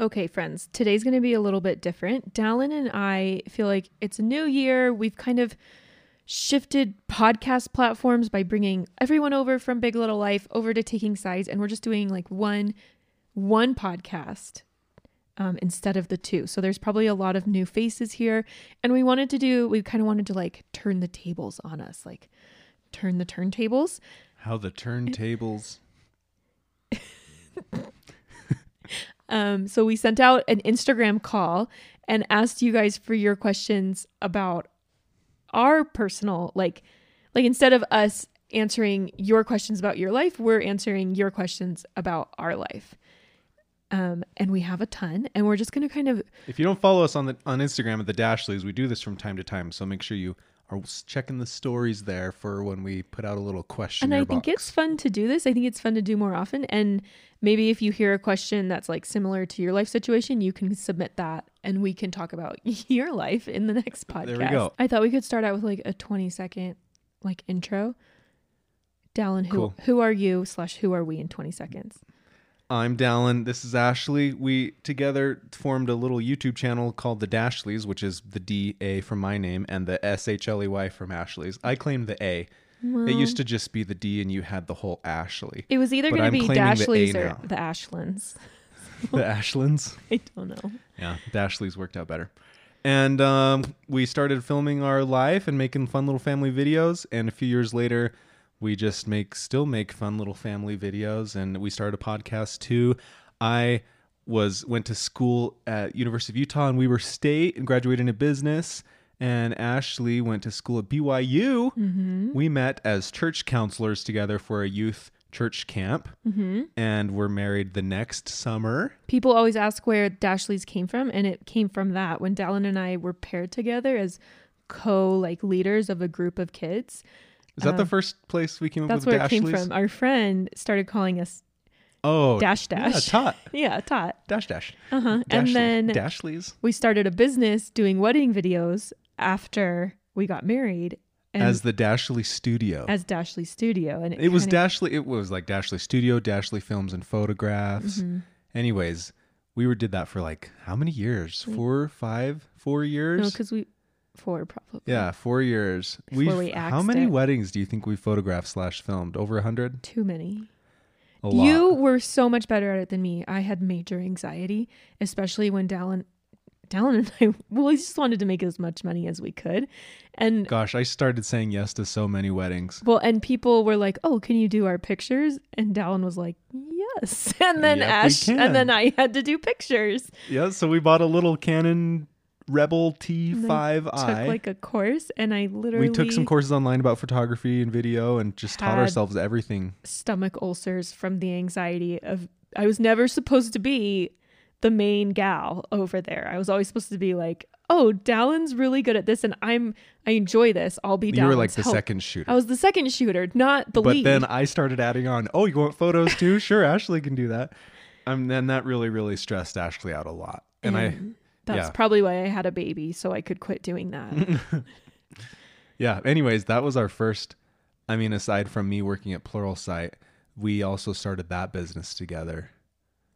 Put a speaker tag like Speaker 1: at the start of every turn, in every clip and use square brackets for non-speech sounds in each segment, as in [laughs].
Speaker 1: Okay, friends, today's going to be a little bit different. Dallin and I feel like it's a new year. We've kind of shifted podcast platforms by bringing everyone over from Big Little Life over to Taking Sides, and we're just doing like one one podcast um, instead of the two. So there's probably a lot of new faces here, and we wanted to do we kind of wanted to like turn the tables on us, like turn the turntables.
Speaker 2: How the turntables. [laughs]
Speaker 1: Um, so we sent out an Instagram call and asked you guys for your questions about our personal, like, like instead of us answering your questions about your life, we're answering your questions about our life. Um, and we have a ton, and we're just gonna kind of
Speaker 2: If you don't follow us on the on Instagram at the Dashleys, we do this from time to time. So make sure you are checking the stories there for when we put out a little question.
Speaker 1: and I think it's fun to do this. I think it's fun to do more often. And maybe if you hear a question that's like similar to your life situation, you can submit that and we can talk about [laughs] your life in the next podcast.
Speaker 2: There we go.
Speaker 1: I thought we could start out with like a 20 second like intro. Dallin, who
Speaker 2: Cool.
Speaker 1: who are you slash who are we in 20 seconds?
Speaker 2: I'm Dallin. This is Ashley. We together formed a little YouTube channel called the Dashleys, which is the D A from my name and the S H L E Y from Ashley's. I claim the A. it used to just be the D, and you had the whole Ashley.
Speaker 1: It was either going to be
Speaker 2: claiming the
Speaker 1: Dashley's or
Speaker 2: now.
Speaker 1: the Ashlands. [laughs]
Speaker 2: the Ashlands. [laughs]
Speaker 1: I don't know.
Speaker 2: Yeah, Dashley's worked out better. And um, we started filming our life and making fun little family videos. And a few years later, we just make still make fun little family videos. And we started a podcast too. I was went to school at University of Utah and Weber State and graduated in business. And Ashley went to school at BYU.
Speaker 1: Mm-hmm.
Speaker 2: We met as church counselors together for a youth church camp,
Speaker 1: Mm-hmm.
Speaker 2: and we're married the next summer.
Speaker 1: People always ask where Dashley's came from, and it came from that when Dallin and I were paired together as co like leaders of a group of kids.
Speaker 2: Is that the
Speaker 1: Um,
Speaker 2: first place we came up
Speaker 1: That's
Speaker 2: with
Speaker 1: where it came from. Our friend started calling us
Speaker 2: Oh,
Speaker 1: Dash
Speaker 2: Yeah,
Speaker 1: Dash.
Speaker 2: tot. [laughs]
Speaker 1: Yeah, Tot.
Speaker 2: Dash dash.
Speaker 1: Uh huh. And then
Speaker 2: Dashleys.
Speaker 1: we started a business doing wedding videos after we got married, and
Speaker 2: As the Dashley Studio.
Speaker 1: as Dashley Studio, and
Speaker 2: it was
Speaker 1: kinda-
Speaker 2: Dashley. It was like Dashley Studio, Dashley Films and Photographs.
Speaker 1: Mhm.
Speaker 2: Anyways, we were did that for like how many years? Four, five, four years.
Speaker 1: No, because we four probably.
Speaker 2: yeah, four years.
Speaker 1: Before
Speaker 2: We've- how many
Speaker 1: it.
Speaker 2: weddings do you think we photographed slash filmed? Over a hundred.
Speaker 1: Too many.
Speaker 2: A lot.
Speaker 1: You were so much better at it than me. I had major anxiety, especially when Dallin, Dallin and I, [laughs] well, we just wanted to make as much money as we could, and
Speaker 2: Gosh, I started saying yes to so many weddings.
Speaker 1: well, and people were like, "Oh, can you do our pictures?" And Dallin was like, "Yes," [laughs] and then
Speaker 2: Yep,
Speaker 1: Ash, and then I had to do pictures.
Speaker 2: Yeah, so we bought a little Canon Rebel T5i.
Speaker 1: Took like a course, and I literally
Speaker 2: we took some courses online about photography and video and just taught ourselves everything.
Speaker 1: stomach ulcers from the anxiety of I was never supposed to be the main gal over there. I was always supposed to be like, "Oh, Dallin's really good at this, and I'm I enjoy this. I'll be."
Speaker 2: you were like the
Speaker 1: help."
Speaker 2: second shooter.
Speaker 1: I was the second shooter, not the
Speaker 2: but
Speaker 1: lead.
Speaker 2: then I started adding on, oh, you want photos too? sure, Ashley can do that. Um, and that really, really stressed Ashley out a lot. And I,
Speaker 1: And that's
Speaker 2: yeah.
Speaker 1: probably why I had a baby, so I could quit doing that. [laughs]
Speaker 2: yeah. Anyways, that was our first. I mean, aside from me working at Pluralsight, we also started that business together.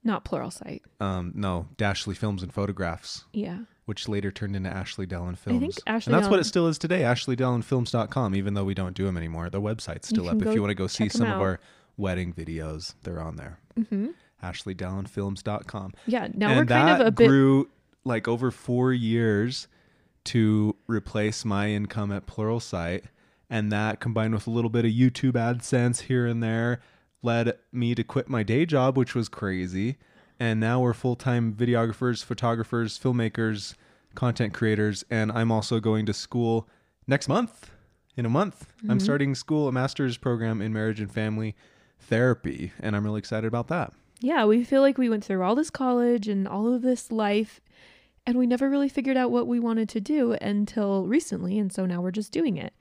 Speaker 1: not Pluralsight.
Speaker 2: Um, no, Dashley Films and Photographs,
Speaker 1: Yeah.
Speaker 2: which later turned into Ashley
Speaker 1: think
Speaker 2: Films.
Speaker 1: Ashley
Speaker 2: and that's what it still is today, AshleyDallinFilms.com, even though we don't do them anymore. The website's still up. If you want to go see some of our wedding videos, they're on there.
Speaker 1: hmm
Speaker 2: AshleyDallinFilms.com.
Speaker 1: Yeah. Now
Speaker 2: and
Speaker 1: we're kind of a bit.
Speaker 2: grew like over four years to replace my income at Pluralsight, and that combined with a little bit of YouTube AdSense here and there led me to quit my day job, which was crazy. And now we're full time videographers, photographers, filmmakers, content creators, and I'm also going to school next month. In a month, I'm
Speaker 1: Mhm.
Speaker 2: starting school, a master's program in marriage and family therapy, and I'm really excited about that.
Speaker 1: yeah, we feel like we went through all this college and all of this life, and we never really figured out what we wanted to do until recently. And so now we're just doing it.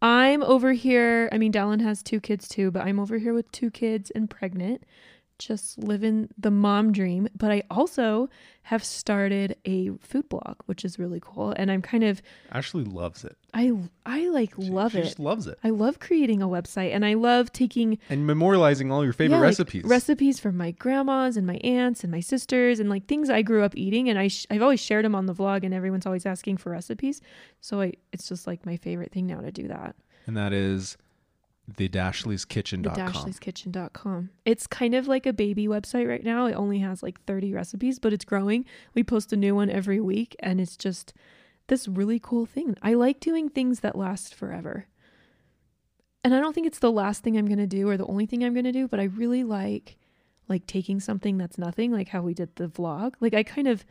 Speaker 1: I'm over here. I mean, Dallin has two kids too, but I'm over here with two kids and pregnant. Just living the mom dream. But I also have started a food blog, which is really cool. And I'm kind of
Speaker 2: Ashley loves it.
Speaker 1: I I like
Speaker 2: She-
Speaker 1: love
Speaker 2: she
Speaker 1: it.
Speaker 2: just loves it.
Speaker 1: I love creating a website and I love taking
Speaker 2: And memorializing all your favorite
Speaker 1: yeah, like,
Speaker 2: recipes.
Speaker 1: recipes from my grandmas and my aunts and my sisters and like things I grew up eating and I sh- I've always shared them on the vlog and everyone's always asking for recipes. So I it's just like my favorite thing now to do that.
Speaker 2: and that is the dashleyskitchen.com.
Speaker 1: The dashleyskitchen.com. It's kind of like a baby website right now. It only has like 30 recipes, but it's growing. We post a new one every week and it's just this really cool thing. I like doing things that last forever. And I don't think it's the last thing I'm going to do or the only thing I'm going to do, but I really like like taking something that's nothing, like how we did the vlog. Like I kind of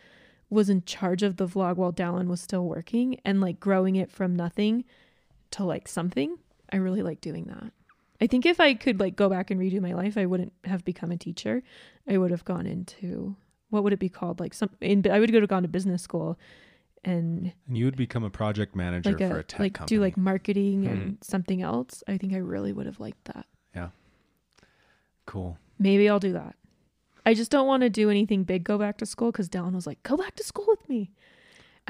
Speaker 1: was in charge of the vlog while Dallin was still working and like growing it from nothing to like something. I really like doing that. I think if I could like go back and redo my life, I wouldn't have become a teacher. I would have gone into what would it be called? Like some in I would go to gone to business school and
Speaker 2: And you would become a project manager
Speaker 1: like
Speaker 2: for
Speaker 1: a,
Speaker 2: a tech
Speaker 1: like
Speaker 2: company.
Speaker 1: do like marketing
Speaker 2: Mhm.
Speaker 1: and something else. I think I really would have liked that. Yeah.
Speaker 2: Cool.
Speaker 1: Maybe I'll do that. I just don't want to do anything big. Go back to school because Dallin was like, "Go back to school with me,"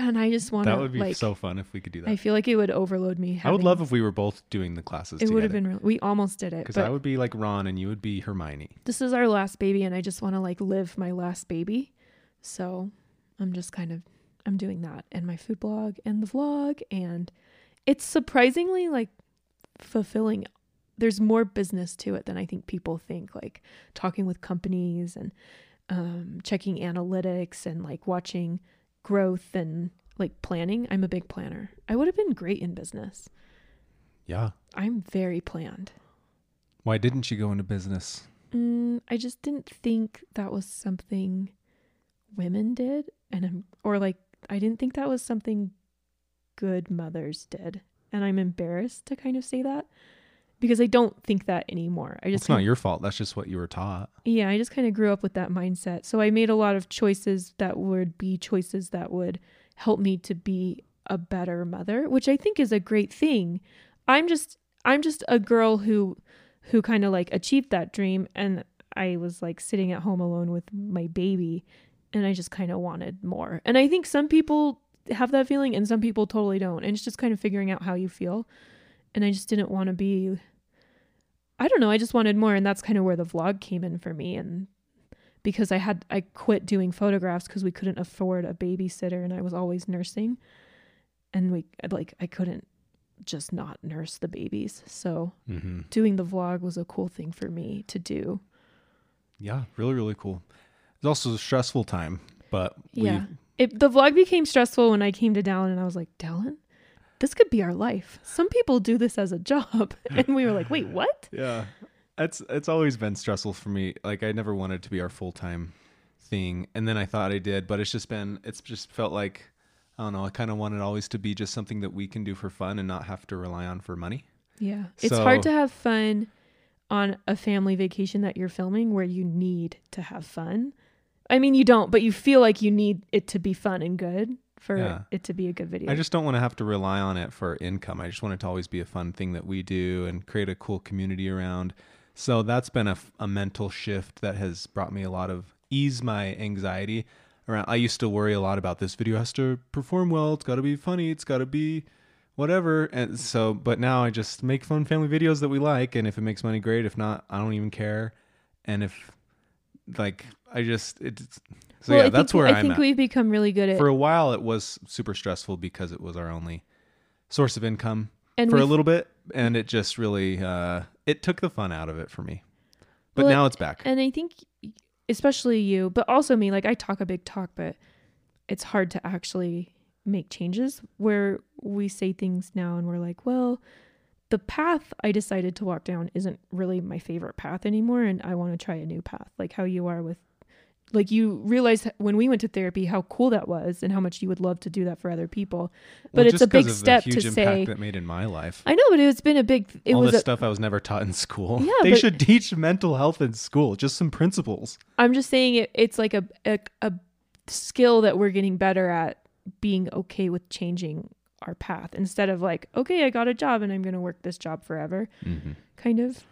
Speaker 1: and I just want to.
Speaker 2: That would be
Speaker 1: like,
Speaker 2: so fun if we could do that.
Speaker 1: I feel like it would overload me.
Speaker 2: I would love if we were both doing the classes
Speaker 1: It would have been. Real, we almost did it,
Speaker 2: Because I would be like Ron and you would be Hermione.
Speaker 1: this is our last baby, and I just want to like live my last baby. So I'm just kind of I'm doing that and my food blog and the vlog, and it's surprisingly like fulfilling. There's more business to it than I think people think. Like talking with companies and um, checking analytics and like watching growth and like planning. I'm a big planner. I would have been great in business.
Speaker 2: Yeah.
Speaker 1: I'm very planned.
Speaker 2: Why didn't you go into business?
Speaker 1: Mm, I just didn't think that was something women did, and I'm or like I didn't think that was something good mothers did, and I'm embarrassed to kind of say that because I don't think that anymore. I just
Speaker 2: It's not your fault. That's just what you were taught.
Speaker 1: yeah, I just kind of grew up with that mindset. So I made a lot of choices that would be choices that would help me to be a better mother, which I think is a great thing. I'm just I'm just a girl who who kind of like achieved that dream and I was like sitting at home alone with my baby and I just kind of wanted more. And I think some people have that feeling and some people totally don't. And it's just kind of figuring out how you feel. And I just didn't want to be I don't know, I just wanted more and that's kind of where the vlog came in for me and because I had I quit doing photographs cuz we couldn't afford a babysitter and I was always nursing and we like I couldn't just not nurse the babies. So
Speaker 2: Mm-hmm.
Speaker 1: doing the vlog was a cool thing for me to do.
Speaker 2: Yeah, really, really cool. It's also a stressful time, but
Speaker 1: Yeah. It, the vlog became stressful when I came to Dallin and I was like, Dallin, this could be our life. Some people do this as a job. [laughs] And we were like, wait, [laughs] what?
Speaker 2: yeah, it's it's always been stressful for me. Like I never wanted to be our full time thing, and then I thought I did, but it's just been it's just felt like I don't know. I kind of wanted always to be just something that we can do for fun and not have to rely on for money.
Speaker 1: Yeah. It's hard to have fun on a family vacation that you're filming where you need to have fun. I mean, you don't, but you feel like you need it to be fun and good for
Speaker 2: Yeah.
Speaker 1: it to be a good video.
Speaker 2: I just don't want to have to rely on it for income. I just want it to always be a fun thing that we do and create a cool community around. So that's been a mental shift that has brought me a lot of ease my anxiety around. I used to worry a lot about this video has to perform well. It's got to be funny. It's got to be whatever. And so, but now I just make fun family videos that we like. And if it makes money, great. If not, I don't even care. And if like, I just, it's, so
Speaker 1: well,
Speaker 2: yeah,
Speaker 1: I
Speaker 2: that's
Speaker 1: think,
Speaker 2: where
Speaker 1: I
Speaker 2: I'm
Speaker 1: think
Speaker 2: at
Speaker 1: we've become really good at
Speaker 2: for a while it was super stressful because it was our only source of income
Speaker 1: and
Speaker 2: for a little bit and it just really uh it took the fun out of it for me but
Speaker 1: Well,
Speaker 2: now it's back
Speaker 1: And I think, especially you, but also me, like I talk a big talk, but it's hard to actually make changes where we say things now and we're like, well, the path I decided to walk down isn't really my favorite path anymore. And I want to try a new path, like how you are with. Like you realized when we went to therapy how cool that was and how much you would love to do that for other people. But
Speaker 2: Well,
Speaker 1: it's a big step to say-
Speaker 2: that made in my life
Speaker 1: I know, but it's been a big. It
Speaker 2: all
Speaker 1: was.
Speaker 2: this
Speaker 1: A,
Speaker 2: stuff i was never taught in school
Speaker 1: Yeah,
Speaker 2: they
Speaker 1: but-
Speaker 2: should teach mental health in school just some principles
Speaker 1: I'm just saying it, it's like a, a a skill that we're getting better at being okay with changing our path instead of like, okay, I got a job and I'm going to work this job forever, mm-hmm. kind of.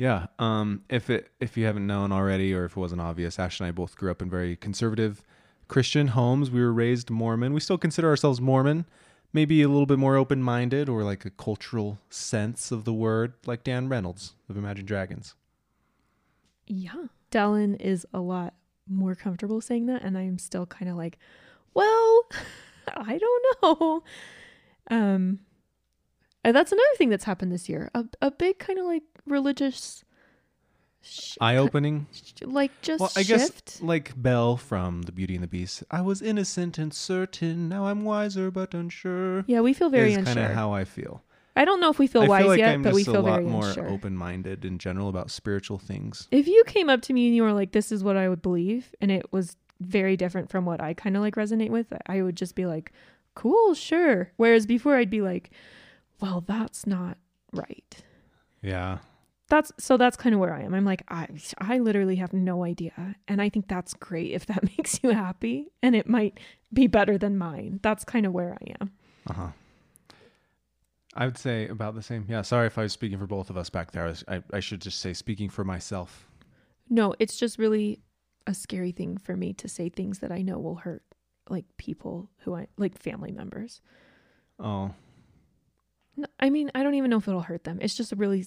Speaker 2: Yeah. Um, if it if you haven't known already, or if it wasn't obvious, Ash and I both grew up in very conservative Christian homes. We were raised Mormon. We still consider ourselves Mormon. Maybe a little bit more open minded, or like a cultural sense of the word, like Dan Reynolds of Imagine Dragons.
Speaker 1: Yeah. Dallin is a lot more comfortable saying that, and I'm still kind of like, well, [laughs] I don't know. Um, that's another thing that's happened this year. A a big kind of like religious, sh-
Speaker 2: Eye opening.
Speaker 1: like just
Speaker 2: Well, I guess like Belle from The Beauty and the Beast. I was innocent and certain. Now I'm wiser but unsure.
Speaker 1: Yeah, we feel very
Speaker 2: is kind of how I feel.
Speaker 1: I don't know if we feel
Speaker 2: I
Speaker 1: wise
Speaker 2: feel like
Speaker 1: yet,
Speaker 2: I'm
Speaker 1: but we
Speaker 2: a lot
Speaker 1: very
Speaker 2: more
Speaker 1: unsure.
Speaker 2: open-minded in general about spiritual things.
Speaker 1: If you came up to me and you were like, "This is what I would believe," and it was very different from what I kind of like resonate with, I would just be like, "Cool, sure." Whereas before, I'd be like, "Well, that's not right."
Speaker 2: Yeah.
Speaker 1: That's so. That's kind of where I am. I'm like, I, I literally have no idea, and I think that's great if that [laughs] makes you happy, and it might be better than mine. That's kind of where I am.
Speaker 2: Uh huh. I would say about the same. Yeah. Sorry if I was speaking for both of us back there. I, was, I, I should just say speaking for myself.
Speaker 1: No, it's just really a scary thing for me to say things that I know will hurt like people who I like family members.
Speaker 2: Oh.
Speaker 1: No, I mean, I don't even know if it'll hurt them. It's just a really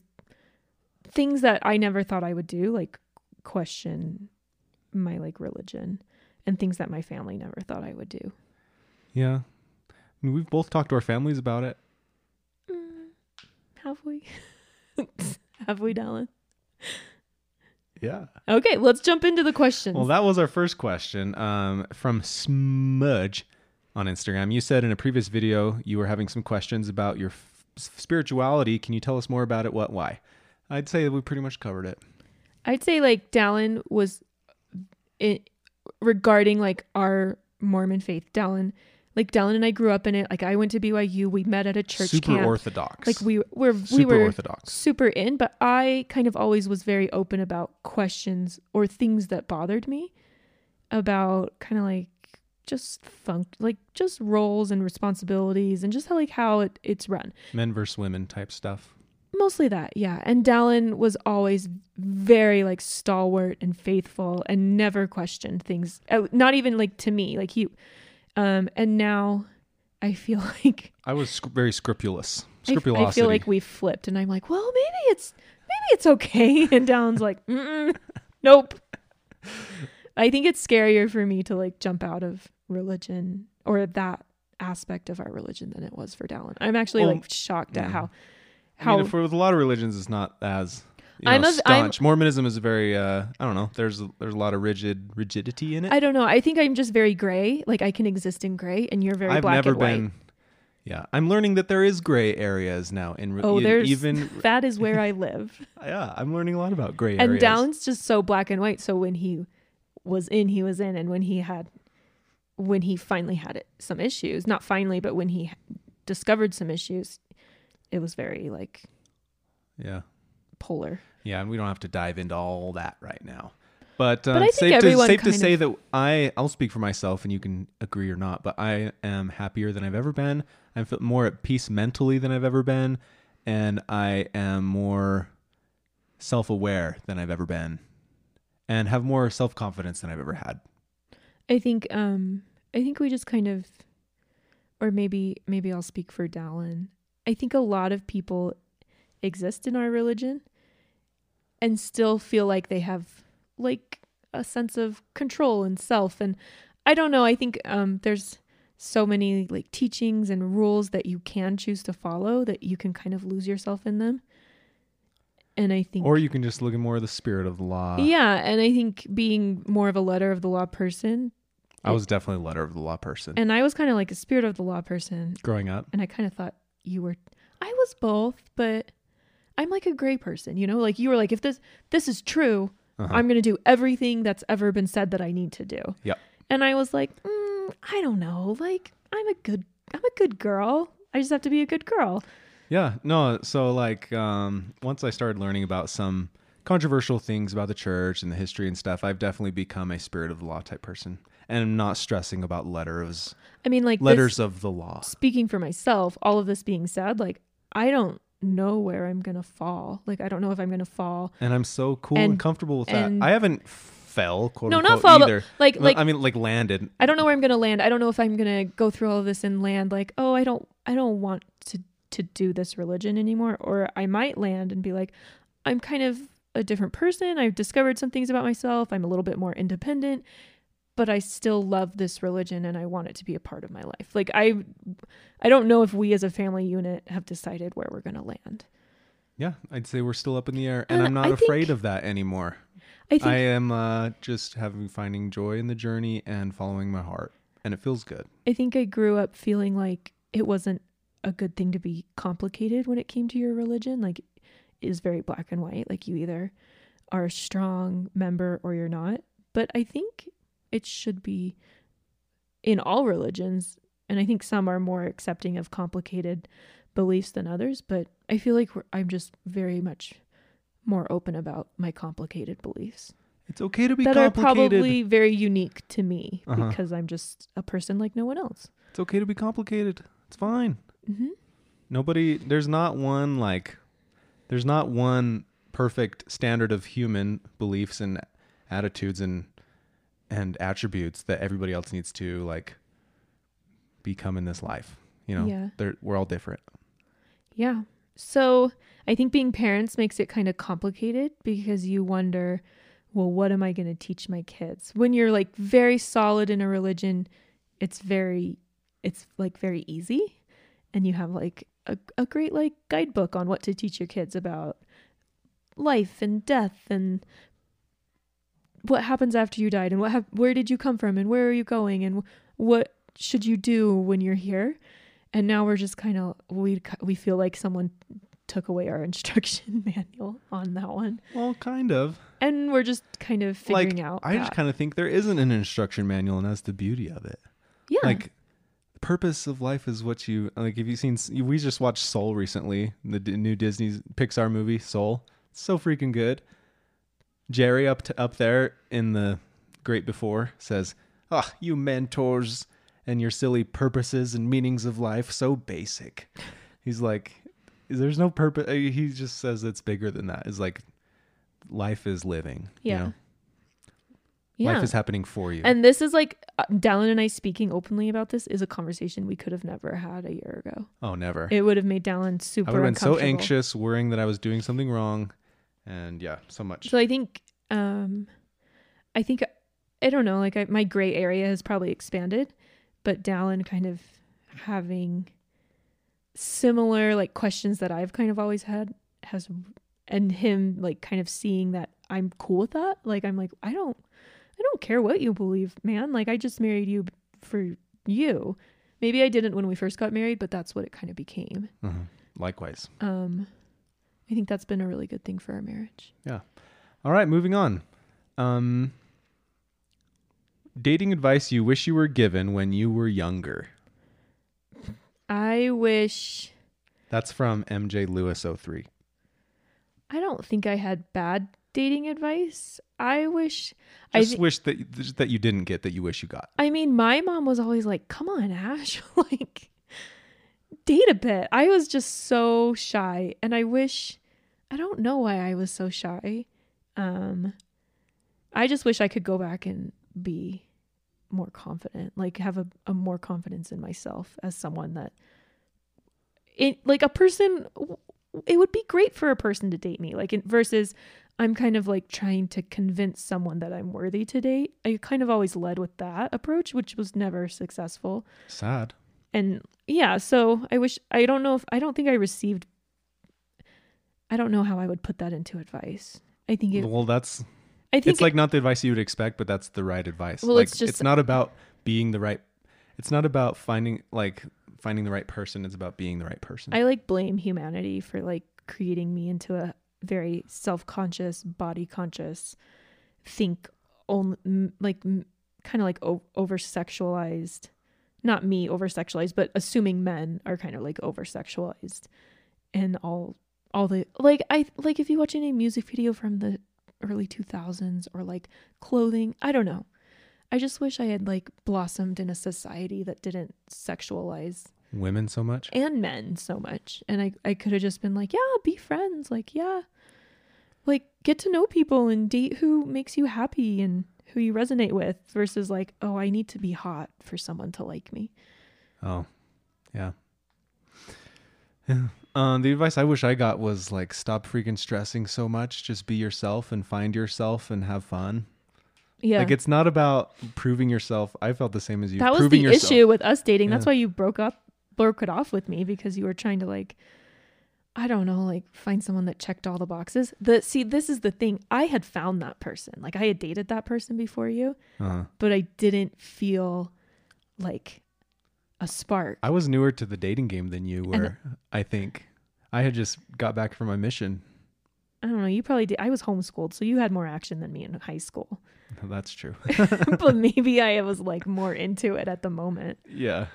Speaker 1: things that I never thought I would do, like question my like religion and things that my family never thought I would do.
Speaker 2: Yeah. I mean, we've both talked to our families about it.
Speaker 1: Mm, have we? [laughs] have we, Dallin?
Speaker 2: Yeah.
Speaker 1: Okay, let's jump into the questions.
Speaker 2: Well, that was our first question um, from Smudge on Instagram. You said in a previous video you were having some questions about your f- spirituality. Can you tell us more about it? What? Why? I'd say we pretty much covered it.
Speaker 1: I'd say like Dallin was it regarding like our Mormon faith. Dallin, like Dallin and I grew up in it. Like I went to BYU. We met at a church
Speaker 2: Super
Speaker 1: camp.
Speaker 2: orthodox.
Speaker 1: Like we were we
Speaker 2: super
Speaker 1: were
Speaker 2: orthodox.
Speaker 1: super in, but I kind of always was very open about questions or things that bothered me about kind of like just funk like just roles and responsibilities and just how like how it, it's run.
Speaker 2: Men versus women type stuff.
Speaker 1: Mostly that, yeah. And Dallin was always very like stalwart and faithful and never questioned things. Not even like to me, like he um and now I feel [laughs] like
Speaker 2: I was sc- very scrupulous.
Speaker 1: I,
Speaker 2: Scrupulosity.
Speaker 1: I feel like we flipped, and I'm like, well, maybe it's maybe it's okay. [laughs] And Dallin's like, nope. [laughs] I think it's scarier for me to like jump out of religion or that aspect of our religion than it was for Dallin. I'm actually
Speaker 2: Well,
Speaker 1: like shocked at
Speaker 2: yeah.
Speaker 1: How
Speaker 2: I mean, with a lot of religions, it's not as you know,
Speaker 1: I'm a- I'm-
Speaker 2: staunch. Mormonism is a very. Uh, I don't know. There's there's a lot of rigid rigidity in it.
Speaker 1: I don't know. I think I'm just very gray. Like I can exist in gray, and you're very
Speaker 2: I've
Speaker 1: black
Speaker 2: never
Speaker 1: and white.
Speaker 2: been. Yeah, I'm learning that there is gray areas now in re-
Speaker 1: Oh, there's
Speaker 2: even. [laughs]
Speaker 1: that is where I live. [laughs]
Speaker 2: Yeah, I'm learning a lot about gray
Speaker 1: and
Speaker 2: areas.
Speaker 1: Dallin's just so black and white. So when he was in, he was in, and when he had, when he finally had it, some issues, not finally, but when he discovered some issues, it was very like
Speaker 2: Yeah,
Speaker 1: polar.
Speaker 2: yeah, and we don't have to dive into all that right now. But, um,
Speaker 1: I think
Speaker 2: safe to safe to say
Speaker 1: of-
Speaker 2: that I I'll speak for myself, and you can agree or not. But I am happier than I've ever been. I'm more at peace mentally than I've ever been, and I am more self aware than I've ever been, and have more self confidence than I've ever had.
Speaker 1: I think, um, I think we just kind of, or maybe, maybe I'll speak for Dallin. I think a lot of people exist in our religion and still feel like they have like a sense of control and self and i don't know i think um there's so many like teachings and rules that you can choose to follow that you can kind of lose yourself in them and i think
Speaker 2: Or you can just look at more of the spirit of the law.
Speaker 1: yeah and i think being more of a letter of the law person
Speaker 2: I was definitely a letter of the law person
Speaker 1: and i was kind of like a spirit of the law person
Speaker 2: growing up.
Speaker 1: and i kind of thought you were i was both but i'm like a gray person you know like you were like if this this is true
Speaker 2: Uh-huh.
Speaker 1: I'm going to do everything that's ever been said that I need to do.
Speaker 2: Yep.
Speaker 1: And I was like, mm, I don't know. Like, I'm a good, I'm a good girl. I just have to be a good girl.
Speaker 2: Yeah, no. So like, um, once I started learning about some controversial things about the church and the history and stuff, I've definitely become a spirit of the law type person, and I'm not stressing about letters,
Speaker 1: I mean, like, this-
Speaker 2: letters of the law.
Speaker 1: speaking for myself, all of this being said, like, I don't know where I'm gonna fall. Like I don't know if I'm gonna fall.
Speaker 2: And I'm so cool and,
Speaker 1: And-
Speaker 2: comfortable with that. I haven't fell, quote
Speaker 1: No,
Speaker 2: unquote,
Speaker 1: not fall, but,
Speaker 2: either.
Speaker 1: like- like-
Speaker 2: I mean, like landed.
Speaker 1: I don't know where I'm gonna land. I don't know if I'm gonna go through all of this and land like, oh, I don't, I don't want to to do this religion anymore. Or I might land and be like, I'm kind of a different person. I've discovered some things about myself. I'm a little bit more independent, but I still love this religion and I want it to be a part of my life. Like I, I don't know if we as a family unit have decided where we're gonna land.
Speaker 2: Yeah, I'd say we're still up in the air, and
Speaker 1: And
Speaker 2: I'm not
Speaker 1: I
Speaker 2: afraid
Speaker 1: think-
Speaker 2: of that anymore.
Speaker 1: I think
Speaker 2: I am uh, just having finding joy in the journey and following my heart, and it feels good.
Speaker 1: I think I grew up feeling like it wasn't a good thing to be complicated when it came to your religion. Like it is very black and white. Like you either are a strong member or you're not. But I think it should be in all religions, and I think some are more accepting of complicated beliefs than others. But I feel like we're, I'm just very much more open about my complicated beliefs
Speaker 2: It's okay to be
Speaker 1: that are probably very unique to me
Speaker 2: Uh-huh.
Speaker 1: because I'm just a person like no one else.
Speaker 2: It's okay to be complicated. It's fine.
Speaker 1: hmm
Speaker 2: Nobody. There's not one like. There's not one perfect standard of human beliefs and attitudes and and attributes that everybody else needs to like become in this life. You know,
Speaker 1: Yeah.
Speaker 2: They're, we're all different.
Speaker 1: Yeah. So I think being parents makes it kind of complicated because you wonder, well, what am I going to teach my kids? When you're like very solid in a religion, it's very, it's like very easy. And you have like a, a great like guidebook on what to teach your kids about life and death and what happens after you died and what hap- where did you come from and where are you going and what should you do when you're here and now we're just kind of we we feel like someone took away our [laughs] instruction [laughs] manual on that one
Speaker 2: Well, kind of.
Speaker 1: and we're just kind of figuring
Speaker 2: like,
Speaker 1: out
Speaker 2: I just kind of think there isn't an instruction manual, and that's the beauty of it.
Speaker 1: yeah
Speaker 2: Like, the purpose of life is what you like. Have you've seen? We just watched Soul recently, the new Disney Pixar movie Soul. it's so freaking good. Jerry up to, up there in the Great Before says, "Ah, you mentors and your silly purposes and meanings of life, so basic." He's like, "There's no purpose." uh, He just says it's bigger than that. It's like life is living. you
Speaker 1: Yeah.
Speaker 2: know?
Speaker 1: yeah
Speaker 2: life is happening for you.
Speaker 1: and this is like uh, Dallin and I speaking openly about this is a conversation we could have never had a year ago.
Speaker 2: oh, never.
Speaker 1: It would have made Dallin super
Speaker 2: I would have been so anxious, worrying that I was doing something wrong, and yeah, so much.
Speaker 1: So I think, um, I think, I don't know, like I, my gray area has probably expanded, but Dallin kind of having similar like questions that I've kind of always had has, and him like kind of seeing that I'm cool with that. Like I'm like I don't, I don't care what you believe, man. Like I just married you for you. Maybe I didn't when we first got married, but that's what it kind of became.
Speaker 2: Mhm. Likewise.
Speaker 1: Um, I think that's been a really good thing for our marriage. Yeah.
Speaker 2: All right, moving on. Um, dating advice you wish you were given when you were younger.
Speaker 1: I wish.
Speaker 2: That's from MJ Lewis 03.
Speaker 1: I don't think I had bad dating advice. I wish I
Speaker 2: Just
Speaker 1: thi-
Speaker 2: wish that that you didn't get that you wish you got.
Speaker 1: I mean my mom was always like, "Come on, Ash, [laughs] like date a bit." I was just so shy and I wish I don't know why I was so shy. Um I just wish I could go back and be more confident, like have a, a more confidence in myself as someone that it like a person it would be great for a person to date me like in, versus i'm kind of like trying to convince someone that i'm worthy to date i kind of always led with that approach which was never successful
Speaker 2: Sad.
Speaker 1: and yeah so i wish i don't know if i don't think i received i don't know how i would put that into advice i think it
Speaker 2: well, that's
Speaker 1: i think
Speaker 2: it's like not the advice you would expect, but that's the right advice.
Speaker 1: Well,
Speaker 2: like,
Speaker 1: it's just-
Speaker 2: it's not about being the right. It's not about finding like finding the right person. It's about being the right person.
Speaker 1: I like blame humanity for like creating me into a very self-conscious, body-conscious, think only like kind of like o- over-sexualized. Not me over-sexualized, but assuming men are kind of like over-sexualized, and all all the like I like if you watch any music video from the early 2000s or like clothing, I don't know. I just wish I had like blossomed in a society that didn't sexualize
Speaker 2: Women so much.
Speaker 1: and men so much. And I, I could have just been like, yeah, be friends. Like, yeah, like get to know people and date who makes you happy and who you resonate with versus like, oh, I need to be hot for someone to like me.
Speaker 2: Oh, yeah. Yeah. Um, the advice I wish I got was like stop freaking stressing so much. Just be yourself and find yourself and have fun.
Speaker 1: Yeah.
Speaker 2: Like it's not about proving yourself. I felt the same as you.
Speaker 1: that was
Speaker 2: proving
Speaker 1: the
Speaker 2: yourself.
Speaker 1: issue with us dating. That's why you broke up, broke it off with me because you were trying to like, I don't know, like find someone that checked all the boxes. The see, this is the thing. I had found that person. Like I had dated that person before you,
Speaker 2: Uh-huh.
Speaker 1: but I didn't feel like a spark.
Speaker 2: I was newer to the dating game than you
Speaker 1: And-
Speaker 2: were. I think I had just got back from my mission.
Speaker 1: I don't know. You probably did. I was homeschooled, so you had more action than me in high school. [laughs]
Speaker 2: That's true. [laughs]
Speaker 1: but [laughs] maybe I was like more into it at the moment.
Speaker 2: yeah,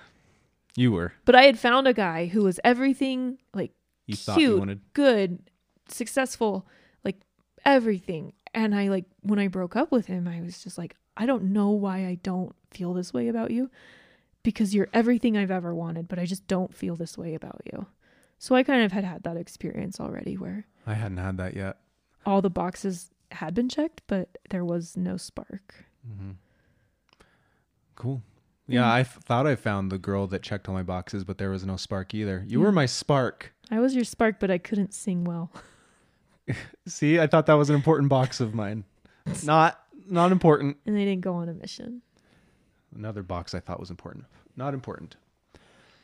Speaker 2: you were.
Speaker 1: But I had found a guy who was everything like
Speaker 2: You thought you
Speaker 1: cute,
Speaker 2: wanted.
Speaker 1: good, successful, like everything. And I like when I broke up with him, I was just like, I don't know why I don't feel this way about you because you're everything I've ever wanted, but I just don't feel this way about you. So I kind of had had that experience already where
Speaker 2: I hadn't had that yet.
Speaker 1: all the boxes had been checked, but there was no spark.
Speaker 2: hmm Cool. Yeah,
Speaker 1: Mm.
Speaker 2: I f- thought I found the girl that checked all my boxes, but there was no spark either. You were my spark.
Speaker 1: I was your spark, but I couldn't sing well. [laughs]
Speaker 2: See, I thought that was an important box of mine. [laughs] Not not important.
Speaker 1: And they didn't go on a mission.
Speaker 2: Another box I thought was important. Not important.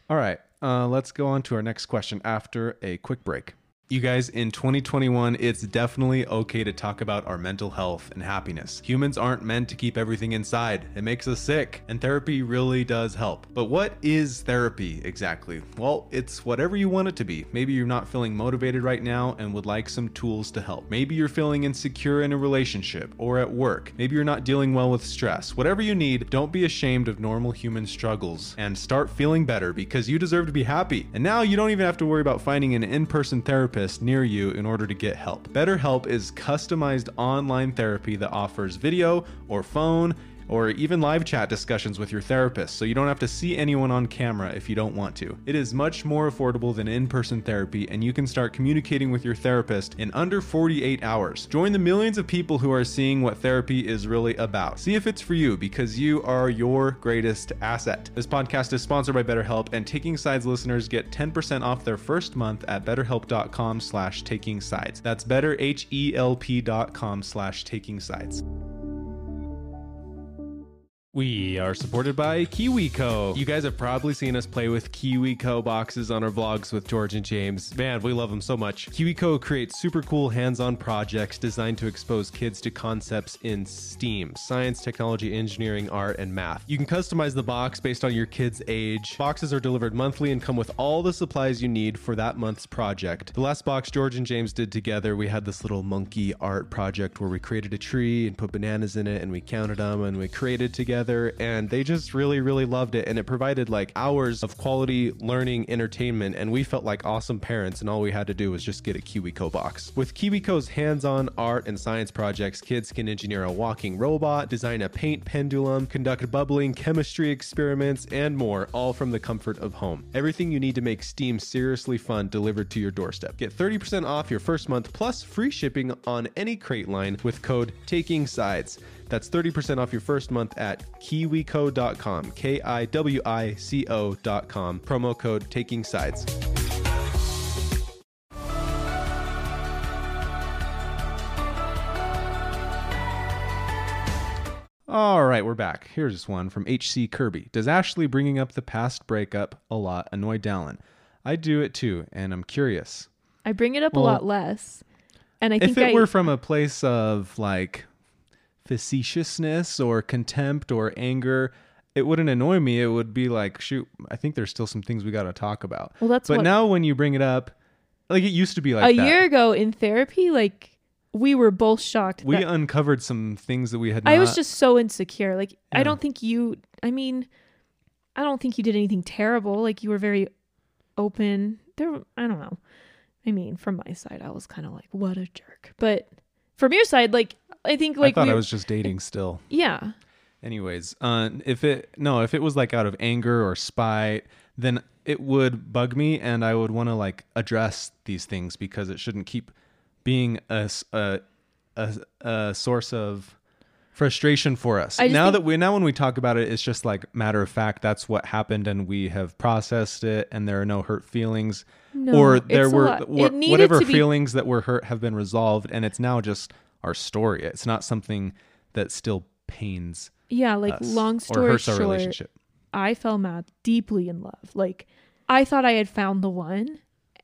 Speaker 2: All right, uh, let's go on to our next question after a quick break. You guys, in 2021, it's definitely okay to talk about our mental health and happiness. Humans aren't meant to keep everything inside, it makes us sick, and therapy really does help. But what is therapy exactly? Well, it's whatever you want it to be. Maybe you're not feeling motivated right now and would like some tools to help. Maybe you're feeling insecure in a relationship or at work. Maybe you're not dealing well with stress. Whatever you need, don't be ashamed of normal human struggles and start feeling better because you deserve to be happy. And now you don't even have to worry about finding an in person therapist near you in order to get help. BetterHelp is customized online therapy that offers video or phone or even live chat discussions with your therapist, so you don't have to see anyone on camera if you don't want to. It is much more affordable than in person therapy, and you can start communicating with your therapist in under 48 hours. Join the millions of people who are seeing what therapy is really about. See if it's for you, because you are your greatest asset. This podcast is sponsored by BetterHelp, and Taking Sides listeners get 10% off their first month at betterhelp.com slash taking sides. That's betterhelp.com slash taking sides. We are supported by KiwiCo. You guys have probably seen us play with KiwiCo boxes on our vlogs with George and James. Man, we love them so much. KiwiCo creates super cool hands on projects designed to expose kids to concepts in STEAM science, technology, engineering, art, and math. You can customize the box based on your kid's age. Boxes are delivered monthly and come with all the supplies you need for that month's project. The last box George and James did together, we had this little monkey art project where we created a tree and put bananas in it and we counted them and we created together and they just really really loved it and it provided like hours of quality learning entertainment and we felt like awesome parents and all we had to do was just get a KiwiCo box. With KiwiCo's hands-on art and science projects, kids can engineer a walking robot, design a paint pendulum, conduct bubbling chemistry experiments and more all from the comfort of home. Everything you need to make STEAM seriously fun delivered to your doorstep. Get 30% off your first month plus free shipping on any crate line with code TAKING SIDES. That's 30% off your first month at kiwico.com, K I W I C O.com, promo code taking sides. All right, we're back. Here's one from HC Kirby. Does Ashley bringing up the past breakup a lot annoy Dallin? I do it too, and I'm curious.
Speaker 1: I bring it up
Speaker 2: Well,
Speaker 1: a lot less. And I think
Speaker 2: if it
Speaker 1: I,
Speaker 2: were from a place of like facetiousness or contempt or anger, it wouldn't annoy me. It would be like, shoot, I think there's still some things we got to talk about.
Speaker 1: well, that's
Speaker 2: but
Speaker 1: what
Speaker 2: now when you bring it up, like it used to be like
Speaker 1: a
Speaker 2: that.
Speaker 1: year ago in therapy, like we were both shocked.
Speaker 2: we uncovered some things that we had. Not,
Speaker 1: I was just so insecure. Like I don't think you. I mean, I don't think you did anything terrible. Like you were very open. There, I don't know. I mean, from my side, I was kind of like, "What a jerk." But from your side, like I think, like
Speaker 2: I thought
Speaker 1: we,
Speaker 2: I was just dating still.
Speaker 1: yeah,
Speaker 2: Anyways, uh, if it no, if it was like out of anger or spite, then it would bug me and I would want to like address these things because it shouldn't keep being a a a source of frustration for us. Now that we now when we talk about it it's just like matter of fact that's what happened and we have processed it and there are no hurt feelings
Speaker 1: No,
Speaker 2: or there were
Speaker 1: lot.
Speaker 2: wha-
Speaker 1: It needed
Speaker 2: whatever
Speaker 1: to be-
Speaker 2: feelings that were hurt have been resolved and it's now just our story. It's not something that still pains
Speaker 1: Yeah, like long
Speaker 2: or
Speaker 1: story
Speaker 2: hurts our
Speaker 1: short,
Speaker 2: relationship.
Speaker 1: I fell mad deeply in love. Like I thought I had found the one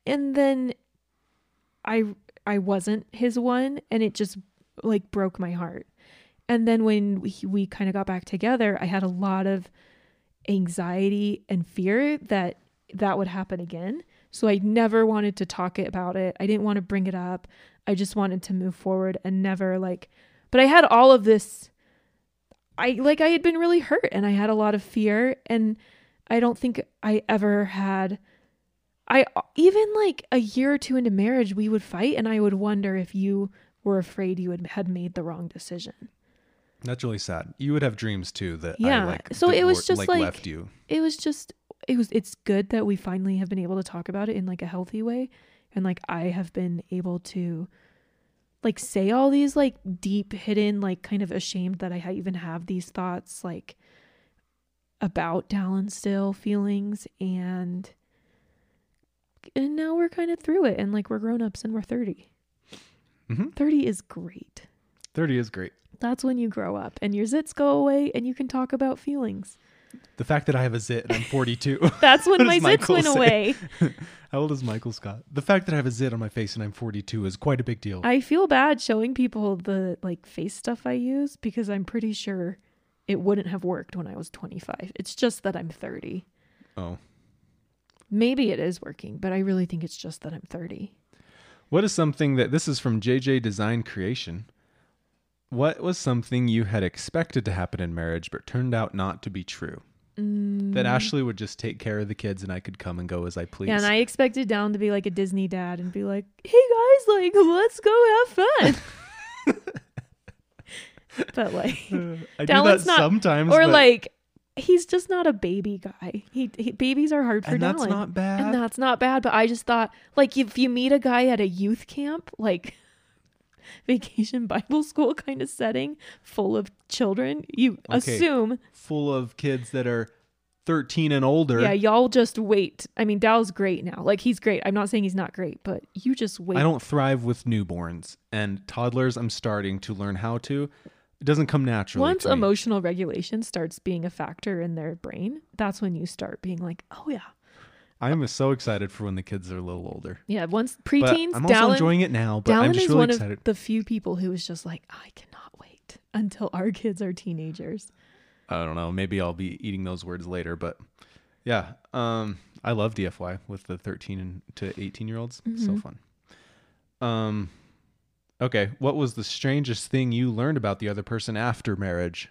Speaker 1: and then I I wasn't his one and it just like broke my heart. And then when we, we kind of got back together, I had a lot of anxiety and fear that that would happen again. So I never wanted to talk about it. I didn't want to bring it up. I just wanted to move forward and never like but I had all of this I like I had been really hurt and I had a lot of fear and I don't think I ever had I even like a year or two into marriage we would fight and I would wonder if you were afraid you had, had made the wrong decision.
Speaker 2: That's really sad. You would have dreams too that
Speaker 1: Yeah,
Speaker 2: I like
Speaker 1: so it was just
Speaker 2: like,
Speaker 1: like-
Speaker 2: left you.
Speaker 1: It was just it was it's good that we finally have been able to talk about it in like a healthy way and like I have been able to like say all these like deep hidden like kind of ashamed that I even have these thoughts like about Dallin still feelings and and now we're kind of through it and like we're grown-ups and we're 30.
Speaker 2: Mhm.
Speaker 1: 30 is great.
Speaker 2: 30 is great.
Speaker 1: That's when you grow up and your zits go away and you can talk about feelings.
Speaker 2: The fact that I have a zit and I'm 42. [laughs]
Speaker 1: That's when [laughs] my zits
Speaker 2: Michael
Speaker 1: went
Speaker 2: say?
Speaker 1: away. [laughs]
Speaker 2: How old is Michael Scott? The fact that I have a zit on my face and I'm 42 is quite a big deal.
Speaker 1: I feel bad showing people the like face stuff I use because I'm pretty sure it wouldn't have worked when I was 25. It's just that I'm 30.
Speaker 2: oh.
Speaker 1: Maybe it is working, but I really think it's just that I'm 30.
Speaker 2: What is something that this is from JJ Design Creation? What was something you had expected to happen in marriage but turned out not to be true?
Speaker 1: Mm.
Speaker 2: That Ashley would just take care of the kids and I could come and go as I please.
Speaker 1: Yeah, and I expected Down to be like a Disney dad and be like, "Hey guys, like let's go have fun." [laughs] but like [laughs]
Speaker 2: I do
Speaker 1: Dallin's
Speaker 2: that
Speaker 1: not-
Speaker 2: sometimes.
Speaker 1: or
Speaker 2: but-
Speaker 1: like he's just not a baby guy. He, he babies are hard for
Speaker 2: and that's not bad.
Speaker 1: And that's not bad, but I just thought like if you meet a guy at a youth camp, like [laughs] vacation Bible school kind of setting full of children, you
Speaker 2: Okay.
Speaker 1: assume
Speaker 2: Full of kids that are 13 and older.
Speaker 1: yeah, y'all just wait. I mean, Dow's great now. Like he's great. I'm not saying he's not great, but you just wait.
Speaker 2: I don't thrive with newborns and toddlers. I'm starting to learn how to. It doesn't come naturally.
Speaker 1: Once emotional regulation starts being a factor in their brain, that's when you start being like, "Oh yeah.
Speaker 2: I'm so excited for when the kids are a little older.
Speaker 1: Yeah, once preteens.
Speaker 2: But I'm also
Speaker 1: Dallin,
Speaker 2: enjoying it now. But
Speaker 1: Dallin
Speaker 2: I'm just
Speaker 1: is
Speaker 2: really
Speaker 1: one
Speaker 2: excited.
Speaker 1: of the few people who is just like, I cannot wait until our kids are teenagers.
Speaker 2: I don't know. Maybe I'll be eating those words later, but yeah. Um, I love EFY with the 13 and to 18 year olds. So
Speaker 1: Mhm.
Speaker 2: fun. Um, okay. What was the strangest thing you learned about the other person after marriage?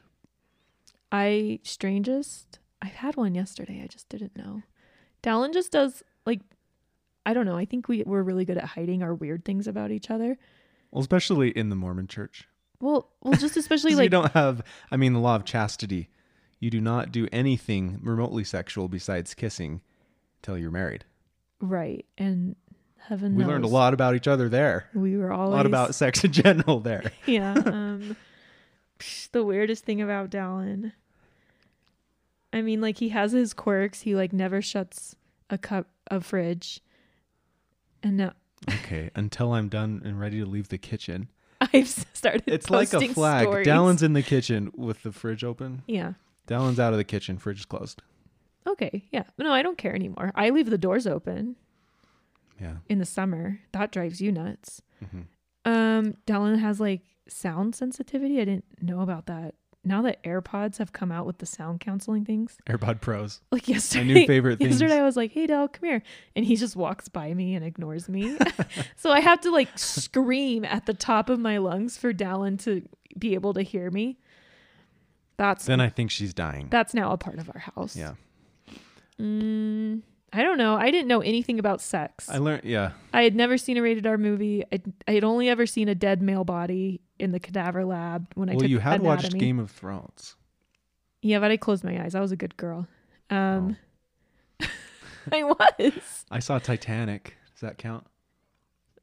Speaker 1: I strangest. I had one yesterday. I just didn't know. Dallin just does like, I don't know. I think we we're really good at hiding our weird things about each other.
Speaker 2: Well, especially in the Mormon church.
Speaker 1: Well, well, just [laughs] especially like
Speaker 2: you don't have, I mean, the law of chastity. You do not do anything remotely sexual besides kissing till you're married.
Speaker 1: right and heaven.
Speaker 2: We learned a lot about each other there.
Speaker 1: We were
Speaker 2: all
Speaker 1: A
Speaker 2: lot about sex in general there. [laughs]
Speaker 1: yeah. [laughs] Um, the weirdest thing about Dallin. I mean, like he has his quirks. He like never shuts a cup of fridge. And now
Speaker 2: Okay, until I'm done and ready to leave the kitchen. [laughs]
Speaker 1: I've started.
Speaker 2: It's like a flag.
Speaker 1: stories.
Speaker 2: Dallin's in the kitchen with the fridge open.
Speaker 1: Yeah.
Speaker 2: Dallin's out of the kitchen. Fridge is closed.
Speaker 1: Okay. Yeah. No, I don't care anymore. I leave the doors open
Speaker 2: Yeah.
Speaker 1: in the summer. That drives you nuts.
Speaker 2: Mhm.
Speaker 1: Um, Dallin has like sound sensitivity. I didn't know about that. Now that AirPods have come out with the sound counseling things,
Speaker 2: AirPod Pros.
Speaker 1: like yesterday,
Speaker 2: My new favorite [laughs] things.
Speaker 1: Yesterday I was like, "Hey, Dell, come here," and he just walks by me and ignores me. [laughs] [laughs] so I have to like scream at the top of my lungs for Dallin to be able to hear me. That's
Speaker 2: Then I think she's dying.
Speaker 1: that's now a part of our house.
Speaker 2: Yeah.
Speaker 1: Mm, I don't know. I didn't know anything about sex.
Speaker 2: I learned. Yeah.
Speaker 1: I had never seen a rated R movie. I, I had only ever seen a dead male body in the cadaver lab when I
Speaker 2: Well,
Speaker 1: took
Speaker 2: you had watched. Game of Thrones.
Speaker 1: Yeah, but I closed my eyes. I was a good girl. Um, [laughs] I was.
Speaker 2: I saw Titanic. Does that count?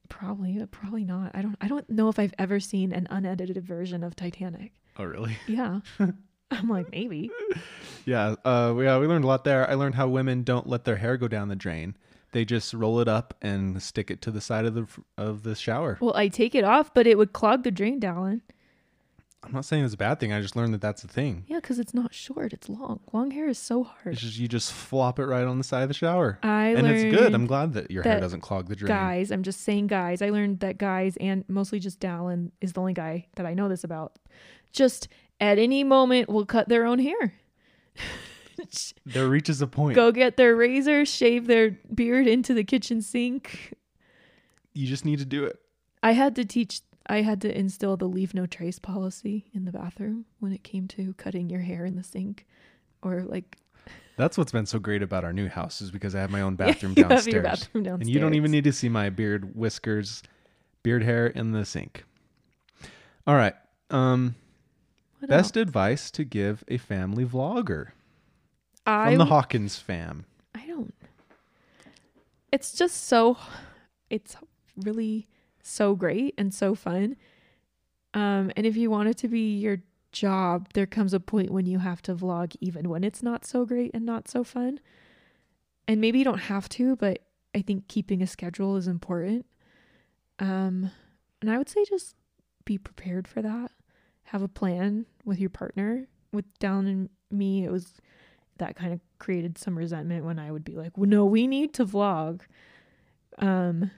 Speaker 1: Probably, probably not. I don't I don't know if I've ever seen an unedited version of Titanic.
Speaker 2: Oh, really?
Speaker 1: Yeah. [laughs] [laughs] I'm like, maybe.
Speaker 2: Yeah. Uh, we, yeah, we learned a lot there. I learned how women don't let their hair go down the drain. They just roll it up and stick it to the side of the of the shower.
Speaker 1: Well, I take it off, but it would clog the drain down.
Speaker 2: I'm not saying it's a bad thing. I just learned that that's a thing.
Speaker 1: Yeah, because it's not short; it's long. Long hair is so hard.
Speaker 2: It's just you just flop it right on the side of the shower,
Speaker 1: I
Speaker 2: and it's good. I'm glad that your hair doesn't clog the drain.
Speaker 1: guys. I'm just saying, guys. I learned that guys, and mostly just Dallin, is the only guy that I know this about. Just at any moment will cut their own hair. [laughs]
Speaker 2: There reaches a point.
Speaker 1: Go get their razor, shave their beard into the kitchen sink.
Speaker 2: You just need to do it.
Speaker 1: I had to teach. I had to instill the leave no trace policy in the bathroom when it came to cutting your hair in the sink, or like
Speaker 2: That's what's been so great about our new house is because I have my own [laughs] bathroom
Speaker 1: you
Speaker 2: downstairs.
Speaker 1: bathroom downstairs.
Speaker 2: And you don't even need to see my beard, whiskers, beard hair in the sink. All right. Um,
Speaker 1: What
Speaker 2: best
Speaker 1: else?
Speaker 2: advice to give a family vlogger
Speaker 1: I
Speaker 2: from the Hawkins fam.
Speaker 1: I don't. It's just so. It's really so great and so fun. Um, and if you want it to be your job, there comes a point when you have to vlog even when it's not so great and not so fun. And maybe you don't have to, but I think keeping a schedule is important. Um, and I would say just be prepared for that. Have a plan with your partner. With Dallin and me, it was that kind of created some resentment when I would be like, well, "No, we need to vlog." Um,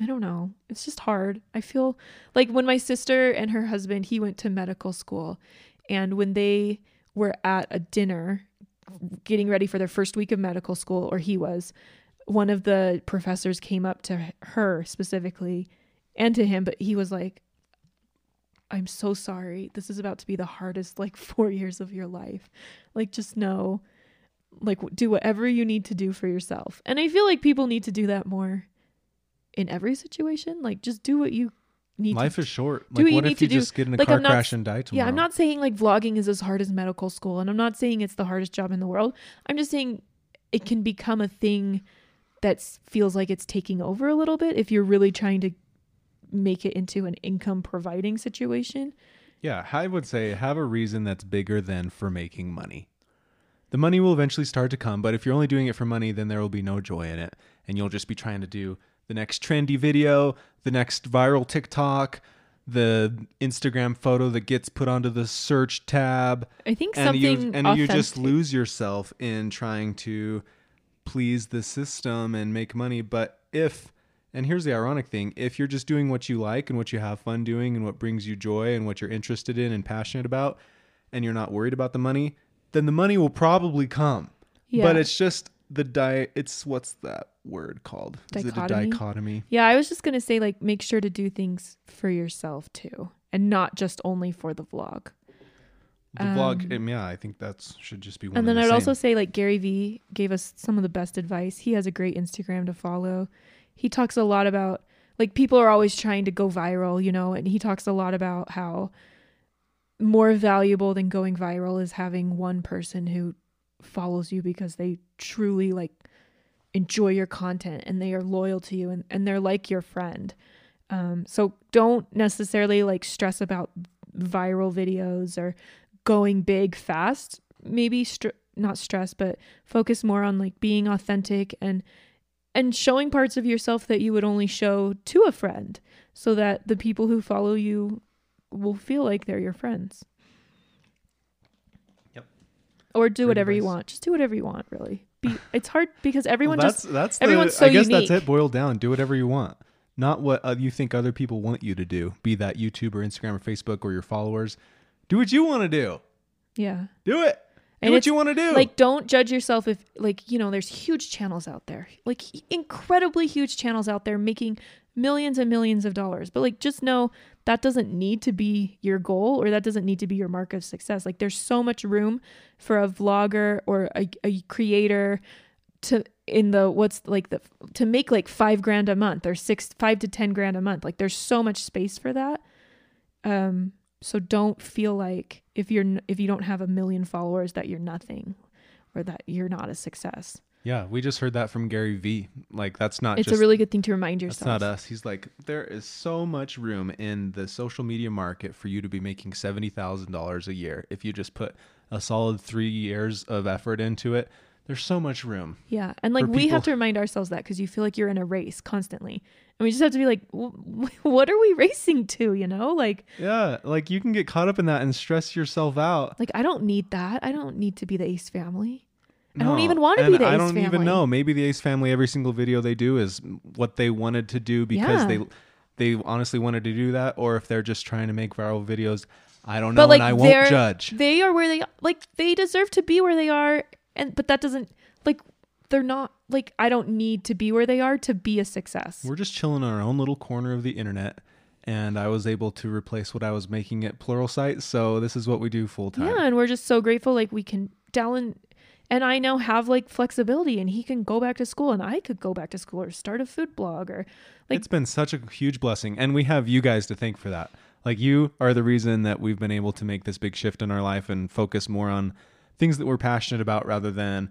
Speaker 1: I don't know. It's just hard. I feel like when my sister and her husband, he went to medical school, and when they were at a dinner getting ready for their first week of medical school, or he was, one of the professors came up to her specifically and to him, but he was like, I'm so sorry. This is about to be the hardest like [laughs] 4 years of your life. Like just know like do whatever you need to do for yourself. And I feel like people need to do that more in every situation. Like just do what you need
Speaker 2: Life
Speaker 1: to
Speaker 2: is short.
Speaker 1: do
Speaker 2: Like,
Speaker 1: what
Speaker 2: what
Speaker 1: need
Speaker 2: if
Speaker 1: to
Speaker 2: you
Speaker 1: do.
Speaker 2: just get in a
Speaker 1: Like,
Speaker 2: car
Speaker 1: not
Speaker 2: crash and die tomorrow?
Speaker 1: Yeah, I'm not saying like vlogging is as hard as medical school and I'm not saying it's the hardest job in the world. I'm just saying it can become a thing that feels like it's taking over a little bit if you're really trying to make it into an income providing situation.
Speaker 2: Yeah, I would say have a reason that's bigger than for making money. The money will eventually start to come, but if you're only doing it for money, then there will be no joy in it. And you'll just be trying to do the next trendy video, the next viral TikTok, the Instagram photo that gets put onto the search tab.
Speaker 1: I think
Speaker 2: And
Speaker 1: something
Speaker 2: you and you just lose yourself in trying to please the system and make money. But if and here's the ironic thing, if you're just doing what you like and what you have fun doing and what brings you joy and what you're interested in and passionate about, and you're not worried about the money, then the money will probably come.
Speaker 1: Yeah.
Speaker 2: But it's just the di it's what's that word called? Is it a
Speaker 1: Dichotomy?
Speaker 2: dichotomy?
Speaker 1: Yeah, I was just going to say like make sure to do things for yourself too and not just only for the vlog.
Speaker 2: The vlog, um, yeah, I think that should just be one.
Speaker 1: And then
Speaker 2: the
Speaker 1: I'd
Speaker 2: same.
Speaker 1: also say like Gary Vee gave us some of the best advice. He has a great Instagram to follow. He talks a lot about like people are always trying to go viral, you know, and he talks a lot about how more valuable than going viral is having one person who follows you because they truly like enjoy your content and they are loyal to you and, and they're like your friend. Um, so don't necessarily like stress about viral videos or going big fast. Maybe str- not stress, but focus more on like being authentic and and showing parts of yourself that you would only show to a friend so that the people who follow you will feel like they're your friends.
Speaker 2: Yep.
Speaker 1: Or do
Speaker 2: Great
Speaker 1: whatever you want. Just do whatever you want, really. Be [laughs] it's hard because
Speaker 2: Well,
Speaker 1: everyone
Speaker 2: that's
Speaker 1: just
Speaker 2: that's the,
Speaker 1: everyone's so
Speaker 2: I guess
Speaker 1: unique.
Speaker 2: that's it. Boiled down. Do whatever you want, not what uh, you think other people want you to do. Be that YouTube or Instagram or Facebook or your followers. Do what you want to do.
Speaker 1: yeah.
Speaker 2: Do it. Do
Speaker 1: And
Speaker 2: what you want to do.
Speaker 1: Like, don't judge yourself if, like, you know, there's huge channels out there, like incredibly huge channels out there making millions and millions of dollars. But, like, just know that doesn't need to be your goal or that doesn't need to be your mark of success. Like, there's so much room for a vlogger or a, a creator to, in the, what's like the, to make like five grand a month or six, five to 10 grand a month. Like, there's so much space for that. Um, so don't feel like if you're if you don't have a million followers that you're nothing or that you're not a success.
Speaker 2: Yeah, we just heard that from Gary Vee. Like that's not
Speaker 1: It's
Speaker 2: just
Speaker 1: a really good thing to remind yourself.
Speaker 2: not us. He's like there is so much room in the social media market for you to be making $70,000 a year if you just put a solid 3 years of effort into it. There's so much room.
Speaker 1: Yeah. And like we have to remind ourselves that because you feel like you're in a race constantly. And we just have to be like, "W- what are we racing to? You know, like,
Speaker 2: Yeah, like you can get caught up in that and stress yourself out.
Speaker 1: like I don't need that. I don't need to be the Ace family. I don't even wanna
Speaker 2: and
Speaker 1: be the
Speaker 2: I
Speaker 1: Ace family.
Speaker 2: I don't even know. Maybe the Ace family every single video they do is what they wanted to do because
Speaker 1: Yeah.
Speaker 2: they they honestly wanted to do that or if they're just trying to make viral videos. I don't know
Speaker 1: But like
Speaker 2: and I won't judge.
Speaker 1: they are where they like they deserve to be where they are, and but that doesn't like they're not like I don't need to be where they are to be a success.
Speaker 2: We're just chilling in our own little corner of the internet and I was able to replace what I was making at Pluralsight, so this is what we do full time.
Speaker 1: Yeah, and we're just so grateful. Like we can Dallin and I now have like flexibility, and he can go back to school, and I could go back to school or start a food blog or like
Speaker 2: it's been such a huge blessing and we have you guys to thank for that like you are the reason that we've been able to make this big shift in our life and focus more on things that we're passionate about rather than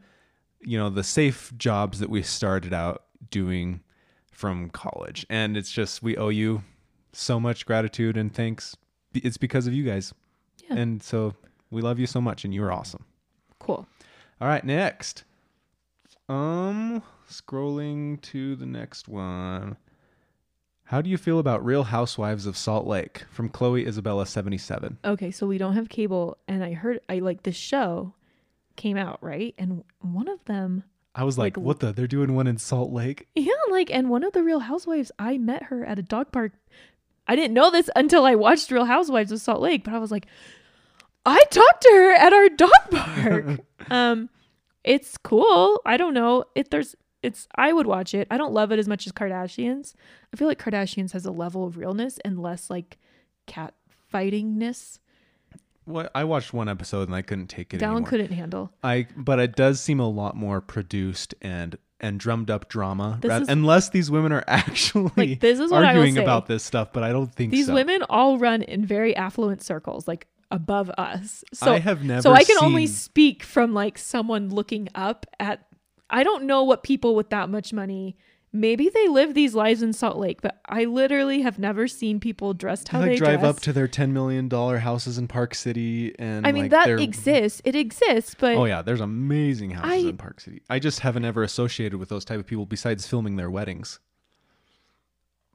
Speaker 2: you know the safe jobs that we started out doing from college and it's just we owe you so much gratitude and thanks it's because of you guys
Speaker 1: Yeah.
Speaker 2: and so we love you so much and you're awesome
Speaker 1: cool.
Speaker 2: all right, next. Um, scrolling to the next one. How do you feel about Real Housewives of Salt Lake from Chloe Isabella 77?
Speaker 1: Okay, so we don't have cable, and I heard I like this show came out right, and one of them,
Speaker 2: I was like,
Speaker 1: Like,
Speaker 2: what the? They're doing one in Salt Lake?
Speaker 1: yeah, like, and one of the Real Housewives, I met her at a dog park. I didn't know this until I watched Real Housewives of Salt Lake, but I was like, I talked to her at our dog [laughs] park. [laughs] um, it's cool. I don't know if there's. It's. I would watch it. I don't love it as much as Kardashians. I feel like Kardashians has a level of realness and less like cat fightingness.
Speaker 2: What? I watched one episode and I couldn't take it
Speaker 1: Dallin
Speaker 2: anymore.
Speaker 1: couldn't handle.
Speaker 2: I but it does seem a lot more produced and and drummed up drama, rather-
Speaker 1: is-
Speaker 2: unless these women are [laughs] actually
Speaker 1: Like, this is what I will
Speaker 2: arguing
Speaker 1: say.
Speaker 2: about this stuff. But I don't think
Speaker 1: These
Speaker 2: so.
Speaker 1: women all run in very affluent circles, like above us. So
Speaker 2: I have never.
Speaker 1: so I can only speak from like someone looking up at. I don't know what people with that much money. Maybe they live these lives in Salt Lake, but I literally have never seen people dressed how
Speaker 2: like
Speaker 1: they
Speaker 2: drive
Speaker 1: dress.
Speaker 2: up to their ten million dollar houses in Park City, and
Speaker 1: I mean
Speaker 2: like,
Speaker 1: that
Speaker 2: they're-
Speaker 1: exists. It exists, but
Speaker 2: Oh yeah, there's amazing houses
Speaker 1: I-
Speaker 2: in Park City. I just haven't ever associated with those type of people besides filming their weddings.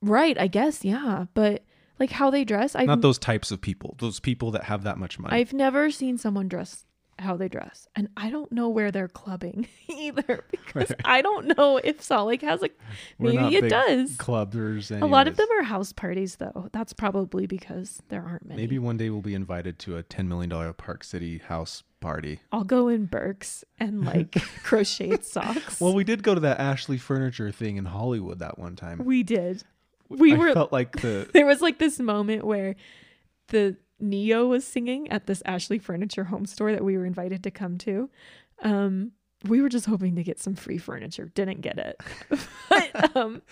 Speaker 1: right, I guess, yeah. But like how they dress, I've
Speaker 2: Not those types of people. Those people that have that much money.
Speaker 1: I've never seen someone dress how they dress, and I don't know where they're clubbing [laughs] either [laughs] because
Speaker 2: Right.
Speaker 1: I don't know if Salt Lake has a.
Speaker 2: We're
Speaker 1: Maybe it does.
Speaker 2: Clubbers.
Speaker 1: A lot of them are house parties, though. That's probably because there aren't many.
Speaker 2: Maybe one day we'll be invited to a ten million dollar Park City house party.
Speaker 1: I'll go in Birks and like [laughs] crocheted socks.
Speaker 2: Well, we did go to that Ashley Furniture thing in Hollywood that one time.
Speaker 1: we did. We
Speaker 2: I
Speaker 1: were.
Speaker 2: felt like the
Speaker 1: there was like this moment where the Ne-Yo was singing at this Ashley Furniture home store that we were invited to come to. Um, we were just hoping to get some free furniture. Didn't get it. [laughs] but um,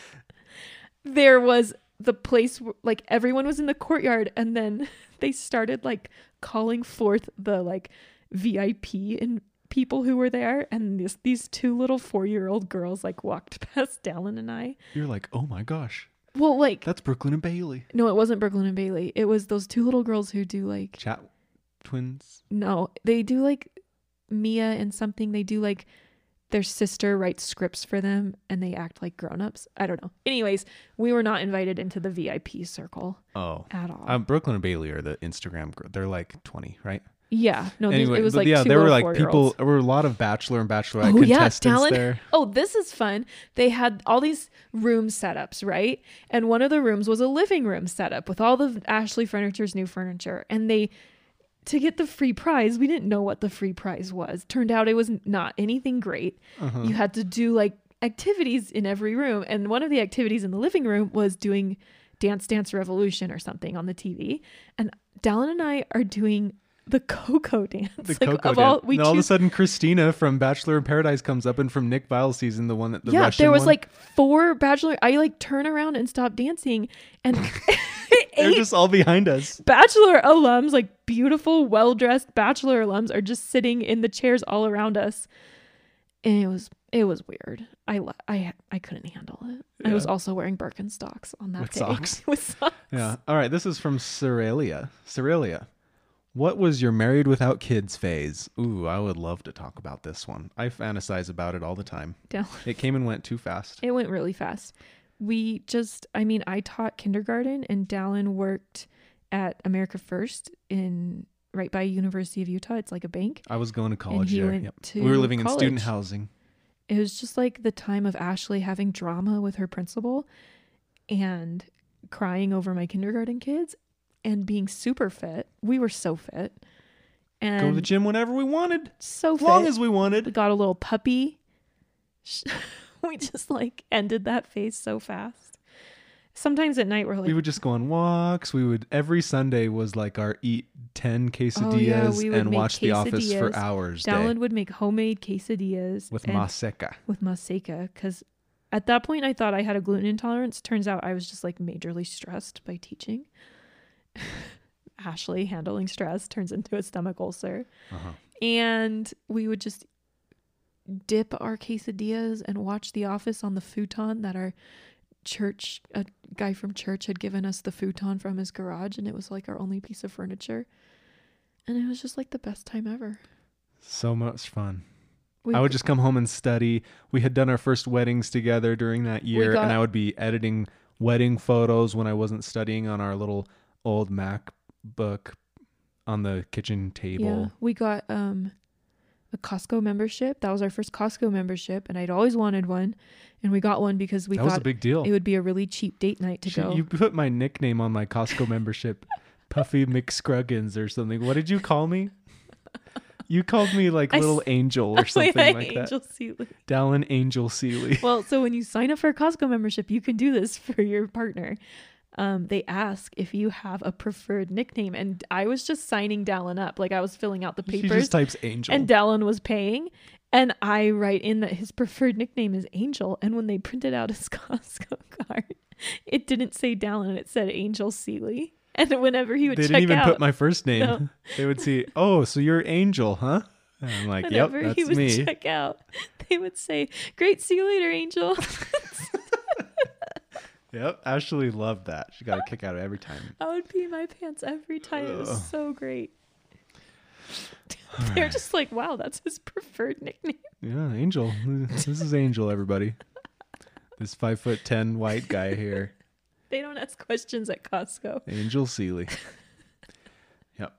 Speaker 1: there was the place where, like everyone was in the courtyard, and then [laughs] they started like calling forth the like VIP and people who were there, and this, these two little four year old girls like walked [laughs] past Dallin and I.
Speaker 2: you're like, oh my gosh,
Speaker 1: Well, like
Speaker 2: that's Brooklyn and Bailey,
Speaker 1: no, it wasn't Brooklyn and Bailey. It was those two little girls who do like
Speaker 2: chat twins.
Speaker 1: no, they do like Mia and something. They do like their sister writes scripts for them and they act like grown-ups. I don't know. Anyways, we were not invited into the VIP circle
Speaker 2: Oh,
Speaker 1: at all.
Speaker 2: um, Brooklyn and Bailey are the Instagram. Gr- they're like twenty, right?
Speaker 1: Yeah, no, these-
Speaker 2: anyway,
Speaker 1: it was like
Speaker 2: yeah, there were like people. There were a lot of bachelor and bachelorette
Speaker 1: Oh, yeah,
Speaker 2: contestants
Speaker 1: Dallin-
Speaker 2: there. [laughs]
Speaker 1: Oh, this is fun. They had all these room setups, right? And one of the rooms was a living room setup with all the Ashley Furniture's new furniture. And they, to get the free prize, we didn't know what the free prize was. Turned out it was not anything great.
Speaker 2: Uh-huh.
Speaker 1: You had to do like activities in every room. And one of the activities in the living room was doing Dance Dance Revolution or something on the TV. And Dallin and I are doing the Coco dance.
Speaker 2: The
Speaker 1: Like,
Speaker 2: Coco
Speaker 1: of all,
Speaker 2: dance.
Speaker 1: we
Speaker 2: and all of a sudden, Christina from Bachelor in Paradise comes up, and from Nick Viall season, the one that the
Speaker 1: yeah,
Speaker 2: Russian
Speaker 1: there was
Speaker 2: one.
Speaker 1: like four bachelor. I like turn around and stop dancing, and [laughs] [laughs]
Speaker 2: they're just all behind us.
Speaker 1: bachelor alums, like beautiful, well dressed bachelor alums, are just sitting in the chairs all around us. And it was It was weird. I I I couldn't handle it. I was also wearing Birkenstocks on that
Speaker 2: With
Speaker 1: day.
Speaker 2: socks. [laughs]
Speaker 1: With socks.
Speaker 2: Yeah. All right. This is from Cerelia. Cerelia. What was your married without kids phase? Ooh, I would love to talk about this one. I fantasize about it all the time.
Speaker 1: Down.
Speaker 2: It came and went too fast.
Speaker 1: It went really fast. We just, I mean, I taught kindergarten and Dallin worked at America First in right by University of Utah. It's like a bank.
Speaker 2: I was going to college
Speaker 1: he
Speaker 2: there. Yep.
Speaker 1: to
Speaker 2: we were living in student housing.
Speaker 1: It was just like the time of Ashley having drama with her principal and crying over my kindergarten kids and being super fit. We were so fit. And
Speaker 2: Go to the gym whenever we wanted,
Speaker 1: so
Speaker 2: as long as we wanted.
Speaker 1: we got a little puppy. [laughs] we just like ended that phase so fast. Sometimes at night we're like,
Speaker 2: we would just go on walks. We would every Sunday was like our eat ten quesadillas
Speaker 1: Oh, yeah, we
Speaker 2: and watch The Office for hours
Speaker 1: Dallin would make homemade quesadillas
Speaker 2: with maseca.
Speaker 1: with maseca because at that point I thought I had a gluten intolerance. Turns out I was just like majorly stressed by teaching. Ashley handling stress turns into a stomach ulcer.
Speaker 2: Uh-huh.
Speaker 1: And we would just dip our quesadillas and watch The Office on the futon that our church, a guy from church had given us the futon from his garage. And it was like our only piece of furniture. And it was just like the best time ever.
Speaker 2: So much fun.
Speaker 1: We
Speaker 2: I would just come home and study. We had done our first weddings together during that year,
Speaker 1: got-
Speaker 2: and I would be editing wedding photos when I wasn't studying on our little old MacBook on the kitchen table.
Speaker 1: Yeah, we got um a Costco membership. That was our first Costco membership, and I'd always wanted one. And we got one because we
Speaker 2: that was a
Speaker 1: thought
Speaker 2: big deal.
Speaker 1: it would be a really cheap date night to
Speaker 2: She-
Speaker 1: go.
Speaker 2: You put my nickname on my Costco membership, [laughs] Puffy McScruggins or something. What did you call me? You called me like
Speaker 1: I s-
Speaker 2: little angel [laughs]
Speaker 1: Oh,
Speaker 2: or something
Speaker 1: yeah,
Speaker 2: like that.
Speaker 1: Seeley.
Speaker 2: Dallin Angel Seeley.
Speaker 1: Well, so when you sign up for a Costco membership, you can do this for your partner. Um, they ask if you have a preferred nickname, and I was just signing Dallin up, like I was filling out the
Speaker 2: She
Speaker 1: papers,
Speaker 2: just types Angel.
Speaker 1: and Dallin was paying. And I write in that his preferred nickname is Angel. And when they printed out his [laughs] Costco card, it didn't say Dallin, it said Angel Seeley. And whenever he would check out.
Speaker 2: they didn't even
Speaker 1: out,
Speaker 2: put my first name.
Speaker 1: No. [laughs]
Speaker 2: They would see, oh, so you're Angel, huh? And I'm like, yep,
Speaker 1: whenever he
Speaker 2: that's
Speaker 1: would
Speaker 2: me.
Speaker 1: check out, they would say, "Great, see you later, Angel." [laughs]
Speaker 2: Yep, Ashley loved that. She got a kick out of every time. [laughs]
Speaker 1: I would pee my pants every time. It was so great. [laughs] They're just like, "Wow, that's his preferred nickname."
Speaker 2: Yeah, Angel. [laughs] This is Angel, everybody. This five foot ten white guy here,
Speaker 1: They don't ask questions at Costco.
Speaker 2: Angel Seeley. Yep.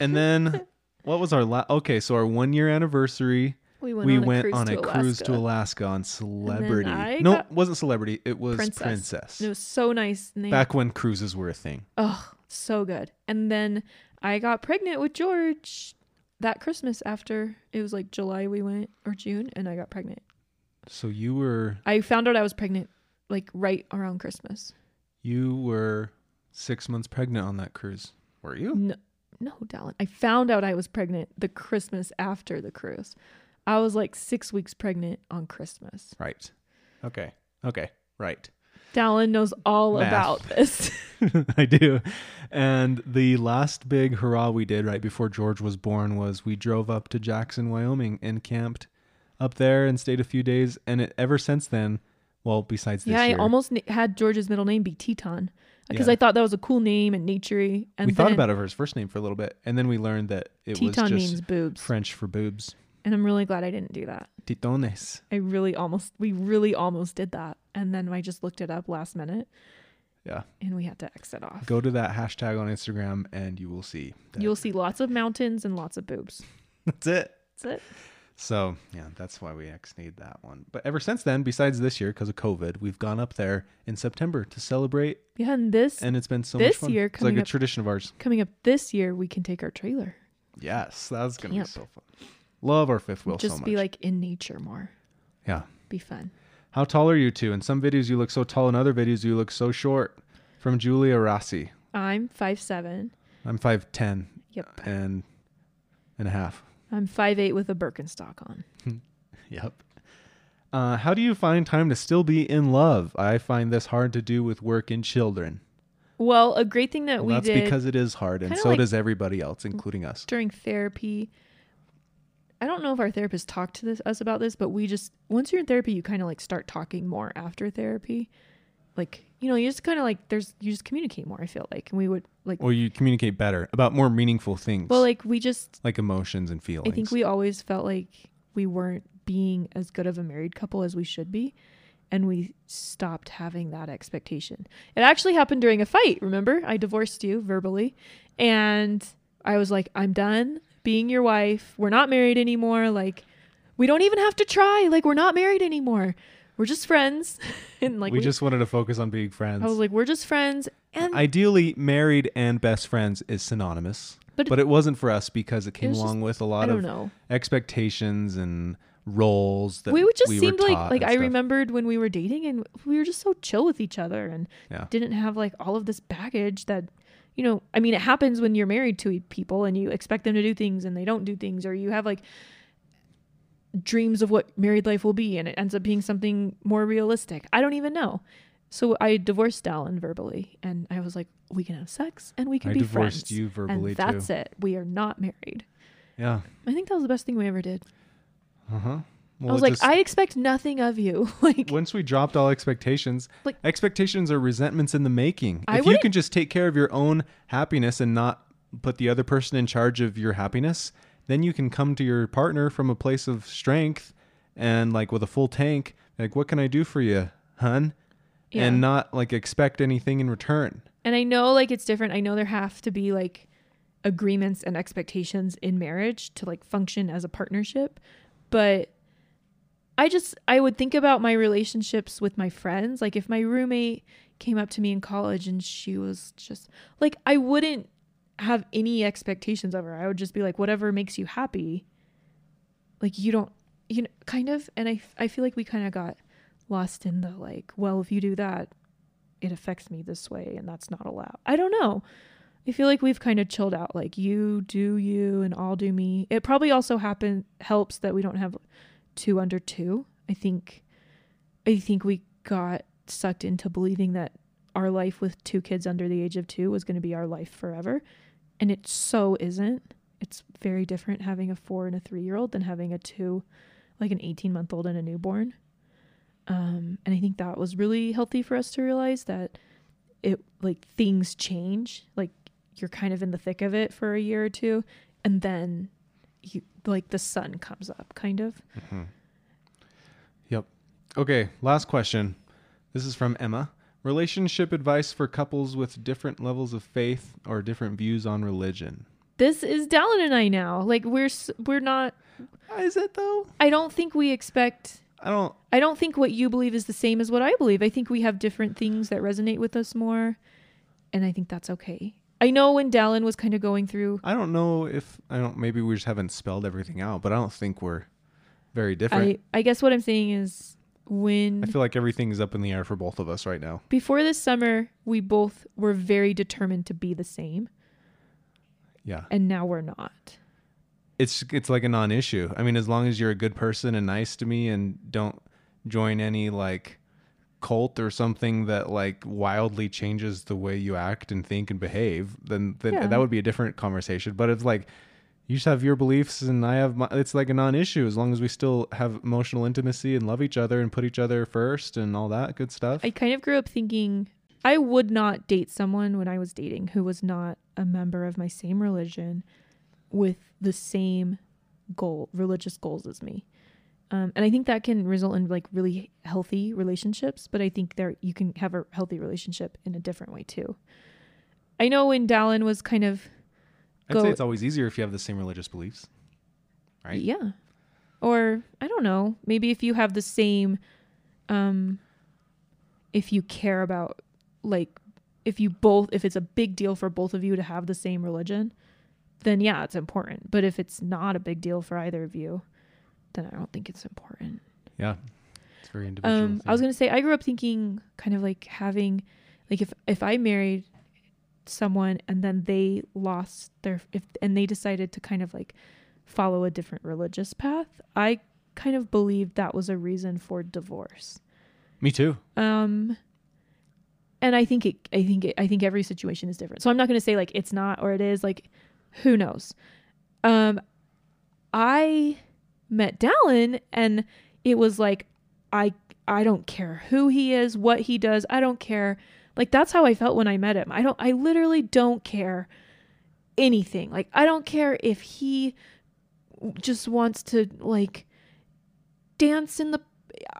Speaker 2: And then what was our last? okay? So our one year anniversary,
Speaker 1: We went
Speaker 2: we
Speaker 1: on a
Speaker 2: went
Speaker 1: cruise
Speaker 2: on
Speaker 1: to
Speaker 2: a cruise to
Speaker 1: Alaska.
Speaker 2: On Celebrity. No, it wasn't Celebrity. It was
Speaker 1: Princess.
Speaker 2: Princess.
Speaker 1: It was so nice. They,
Speaker 2: Back when cruises were a thing.
Speaker 1: oh, so good. And then I got pregnant with George that Christmas after it was like July we went or June, and I got pregnant.
Speaker 2: So you were
Speaker 1: I found out I was pregnant like right around Christmas.
Speaker 2: you were six months pregnant on that cruise. Were you?
Speaker 1: No, no, Dallin. I found out I was pregnant the Christmas after the cruise. I was like six weeks pregnant on Christmas.
Speaker 2: Right. Okay. Okay. Right.
Speaker 1: Dallin knows all
Speaker 2: Math.
Speaker 1: about this. [laughs] [laughs]
Speaker 2: I do. And the last big hurrah we did right before George was born was we drove up to Jackson, Wyoming and camped up there and stayed a few days. And it, ever since then, well, besides this
Speaker 1: yeah,
Speaker 2: year,
Speaker 1: I almost na- had George's middle name be Teton because
Speaker 2: Yeah.
Speaker 1: I thought that was a cool name and naturey. And
Speaker 2: we thought about it for his first name for a little bit. And then we learned that it was
Speaker 1: Teton
Speaker 2: just
Speaker 1: means boobs,
Speaker 2: French for boobs.
Speaker 1: And I'm really glad I didn't do that.
Speaker 2: Titones.
Speaker 1: I really almost, we really almost did that, and then I just looked it up last minute,
Speaker 2: Yeah.
Speaker 1: and we had to exit off.
Speaker 2: Go to that hashtag on Instagram and you will see. That.
Speaker 1: You'll see lots of mountains and lots of boobs. [laughs]
Speaker 2: That's it.
Speaker 1: That's it.
Speaker 2: So yeah, that's why we ex-nayed that one. But ever since then, besides this year because of COVID, we've gone up there in September to celebrate,
Speaker 1: Yeah, and this
Speaker 2: and it's been so
Speaker 1: This
Speaker 2: much fun.
Speaker 1: year
Speaker 2: it's like
Speaker 1: coming
Speaker 2: a
Speaker 1: up-
Speaker 2: tradition of ours.
Speaker 1: coming up this year, we can take our trailer.
Speaker 2: Yes, that's gonna be so fun. Love our fifth wheel
Speaker 1: just
Speaker 2: so much.
Speaker 1: be like in nature more.
Speaker 2: yeah.
Speaker 1: Be fun.
Speaker 2: How tall are you two? In some videos you look so tall, in other videos you look so short. From Julia Rossi.
Speaker 1: I'm five seven.
Speaker 2: I'm five ten
Speaker 1: Yep.
Speaker 2: and and a half.
Speaker 1: I'm five eight with a Birkenstock on. [laughs]
Speaker 2: Yep. Uh, how do you find time to still be in love? I find this hard to do with work and children.
Speaker 1: Well, a great thing that
Speaker 2: Well,
Speaker 1: we
Speaker 2: that's
Speaker 1: did
Speaker 2: because it is hard, and so
Speaker 1: like-
Speaker 2: does everybody else, including us.
Speaker 1: during therapy, I don't know if our therapist talked to this, us about this, but we just once you're in therapy, you kind of like start talking more after therapy. Like you know, you just kind of like there's you just communicate more. I feel like, and we would like
Speaker 2: Or you communicate better about more meaningful things.
Speaker 1: well, like we just
Speaker 2: like emotions and feelings.
Speaker 1: I think we always felt like we weren't being as good of a married couple as we should be. And we stopped having that expectation. It actually happened during a fight. Remember, I divorced you verbally. And I was like, I'm done being your wife. We're not married anymore. Like, we don't even have to try. Like, we're not married anymore. We're just friends. [laughs] and like,
Speaker 2: we, just wanted to focus on being friends.
Speaker 1: I was like, we're just friends. And
Speaker 2: Ideally, married and best friends is synonymous.
Speaker 1: But-
Speaker 2: But, it wasn't for us because it came
Speaker 1: just-
Speaker 2: along with a lot of
Speaker 1: know.
Speaker 2: expectations and roles that
Speaker 1: we would just
Speaker 2: we
Speaker 1: seemed like like I
Speaker 2: stuff.
Speaker 1: remembered when we were dating and we were just so chill with each other and
Speaker 2: Yeah.
Speaker 1: didn't have like all of this baggage that you know I mean it happens when you're married to people and you expect them to do things and they don't do things or you have like dreams of what married life will be and it ends up being something more realistic. I don't even know. So I divorced Dallin verbally and I was like we can have sex and we can
Speaker 2: I
Speaker 1: be
Speaker 2: divorced
Speaker 1: friends.
Speaker 2: you verbally
Speaker 1: and that's
Speaker 2: too.
Speaker 1: it. We are not married.
Speaker 2: Yeah.
Speaker 1: I think that was the best thing we ever did.
Speaker 2: Uh huh. Well,
Speaker 1: I was like,
Speaker 2: just-
Speaker 1: I expect nothing of you. [laughs] like,
Speaker 2: once we dropped all expectations,
Speaker 1: Like-
Speaker 2: expectations are resentments in the making.
Speaker 1: I
Speaker 2: if you can just take care of your own happiness and not put the other person in charge of your happiness, then you can come to your partner from a place of strength and like with a full tank, like what can I do for you, hun?
Speaker 1: Yeah.
Speaker 2: And not like expect anything in return.
Speaker 1: And I know like it's different. I know there have to be like agreements and expectations in marriage to like function as a partnership, but I just I would think about my relationships with my friends. Like if my roommate came up to me in college and she was just like I wouldn't have any expectations of her. I would just be like whatever makes you happy. Like you don't you know kind of and I I feel like we kind of got lost in the like well if you do that it affects me this way and that's not allowed. I don't know. I feel like we've kind of chilled out like you do you and I'll do me. It probably also happen helps that we don't have two under two. I think I think we got sucked into believing that our life with two kids under the age of 2 was going to be our life forever and it so isn't. It's very different having a 4 and a 3-year-old than having a 2 like an 18-month-old and a newborn. Um, and I think that was really healthy for us to realize that it like things change. Like you're kind of in the thick of it for a year or two, and then you like the sun comes up, kind of. Mm-hmm.
Speaker 2: Yep. Okay, last question. This is from Emma. Relationship advice for couples with different levels of faith or different views on religion.
Speaker 1: This is Dallin and I now. Like we're we're not.
Speaker 2: Ah, is it though?
Speaker 1: I don't think we expect.
Speaker 2: I don't
Speaker 1: I don't think what you believe is the same as what I believe. I think we have different things that resonate with us more, and I think that's okay. I know when Dallin was kind of going through
Speaker 2: I don't know if I don't maybe we just haven't spelled everything out, but I don't think we're very different.
Speaker 1: I I guess what I'm saying is when
Speaker 2: I feel like everything's up in the air for both of us right now.
Speaker 1: before this summer we both were very determined to be the same
Speaker 2: Yeah.
Speaker 1: and now we're not.
Speaker 2: It's it's like a non-issue. I mean, as long as you're a good person and nice to me and don't join any like cult or something that like wildly changes the way you act and think and behave, then, then
Speaker 1: Yeah.
Speaker 2: that would be a different conversation. But it's like you just have your beliefs and I have my, it's like a non-issue as long as we still have emotional intimacy and love each other and put each other first and all that good stuff.
Speaker 1: I kind of grew up thinking I would not date someone when I was dating who was not a member of my same religion with the same goal, religious goals as me. Um, and I think that can result in like really healthy relationships, but I think there you can have a healthy relationship in a different way too. I know when Dallin was kind of
Speaker 2: I'd
Speaker 1: go-
Speaker 2: say it's always easier if you have the same religious beliefs. Right?
Speaker 1: Yeah. Or I don't know, maybe if you have the same um if you care about like if you both if it's a big deal for both of you to have the same religion, then yeah, it's important. But if it's not a big deal for either of you, then I don't think it's important.
Speaker 2: Yeah. It's very individual.
Speaker 1: Um, I was gonna say I grew up thinking kind of like having, like if if I married someone and then they lost their if and they decided to kind of like follow a different religious path, I kind of believed that was a reason for divorce.
Speaker 2: Me too.
Speaker 1: Um, and I think it, I think it, I think every situation is different. So I'm not gonna say like it's not or it is. Like, who knows? Um, I met Dallin and it was like I I don't care who he is, what he does. I don't care. Like that's how I felt when I met him. I don't I literally don't care anything. Like I don't care if he just wants to like dance in the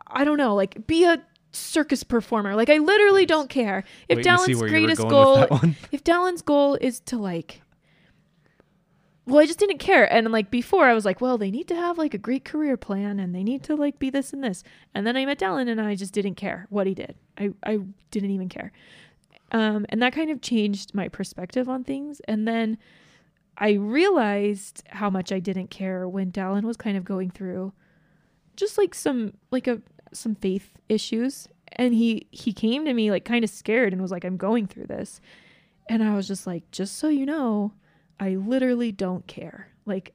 Speaker 1: I don't know, like be a circus performer. Like I literally don't care. If Dallin's
Speaker 2: where you were
Speaker 1: greatest goal
Speaker 2: with that one.
Speaker 1: if Dallin's goal is to like well, I just didn't care. And like before I was like, well, they need to have like a great career plan and they need to like be this and this. And then I met Dallin and I just didn't care what he did. I, I didn't even care. Um, and that kind of changed my perspective on things. And then I realized how much I didn't care when Dallin was kind of going through just like some like a some faith issues. And he he came to me like kind of scared and was like, I'm going through this. And I was just like, just so you know, I literally don't care, like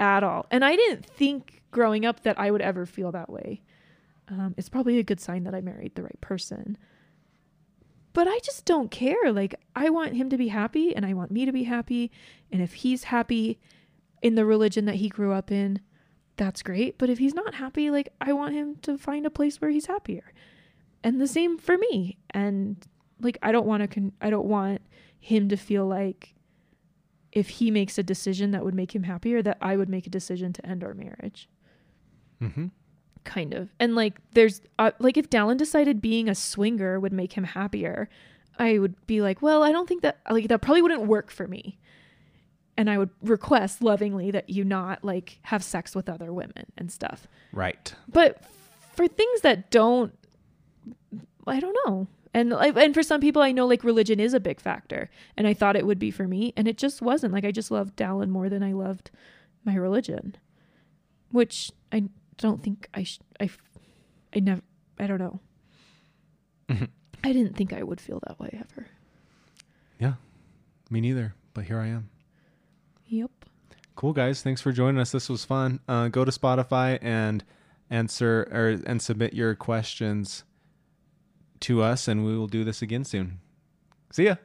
Speaker 1: at all. And I didn't think growing up that I would ever feel that way. Um, it's probably a good sign that I married the right person. But I just don't care. Like, I want him to be happy and I want me to be happy. And if he's happy in the religion that he grew up in, that's great. But if he's not happy, like, I want him to find a place where he's happier. And the same for me. And like, I don't want to, con- I don't want him to feel like if he makes a decision that would make him happier, that I would make a decision to end our marriage.
Speaker 2: Mm-hmm.
Speaker 1: Kind of. And like, there's, uh, like, if Dallin decided being a swinger would make him happier, I would be like, well, I don't think that, like, that probably wouldn't work for me. And I would request lovingly that you not like have sex with other women and stuff.
Speaker 2: Right.
Speaker 1: But for things that don't, I don't know. And and for some people, I know like religion is a big factor, and I thought it would be for me, and it just wasn't. Like I just loved Dallin more than I loved my religion, which I don't think I sh- I f- I never I don't know.
Speaker 2: Mhm.
Speaker 1: I didn't think I would feel that way ever.
Speaker 2: Yeah. Me neither. But here I am.
Speaker 1: Yep.
Speaker 2: Cool guys, thanks for joining us. This was fun. Uh, go to Spotify and answer or and submit your questions to us, and we will do this again soon. See ya.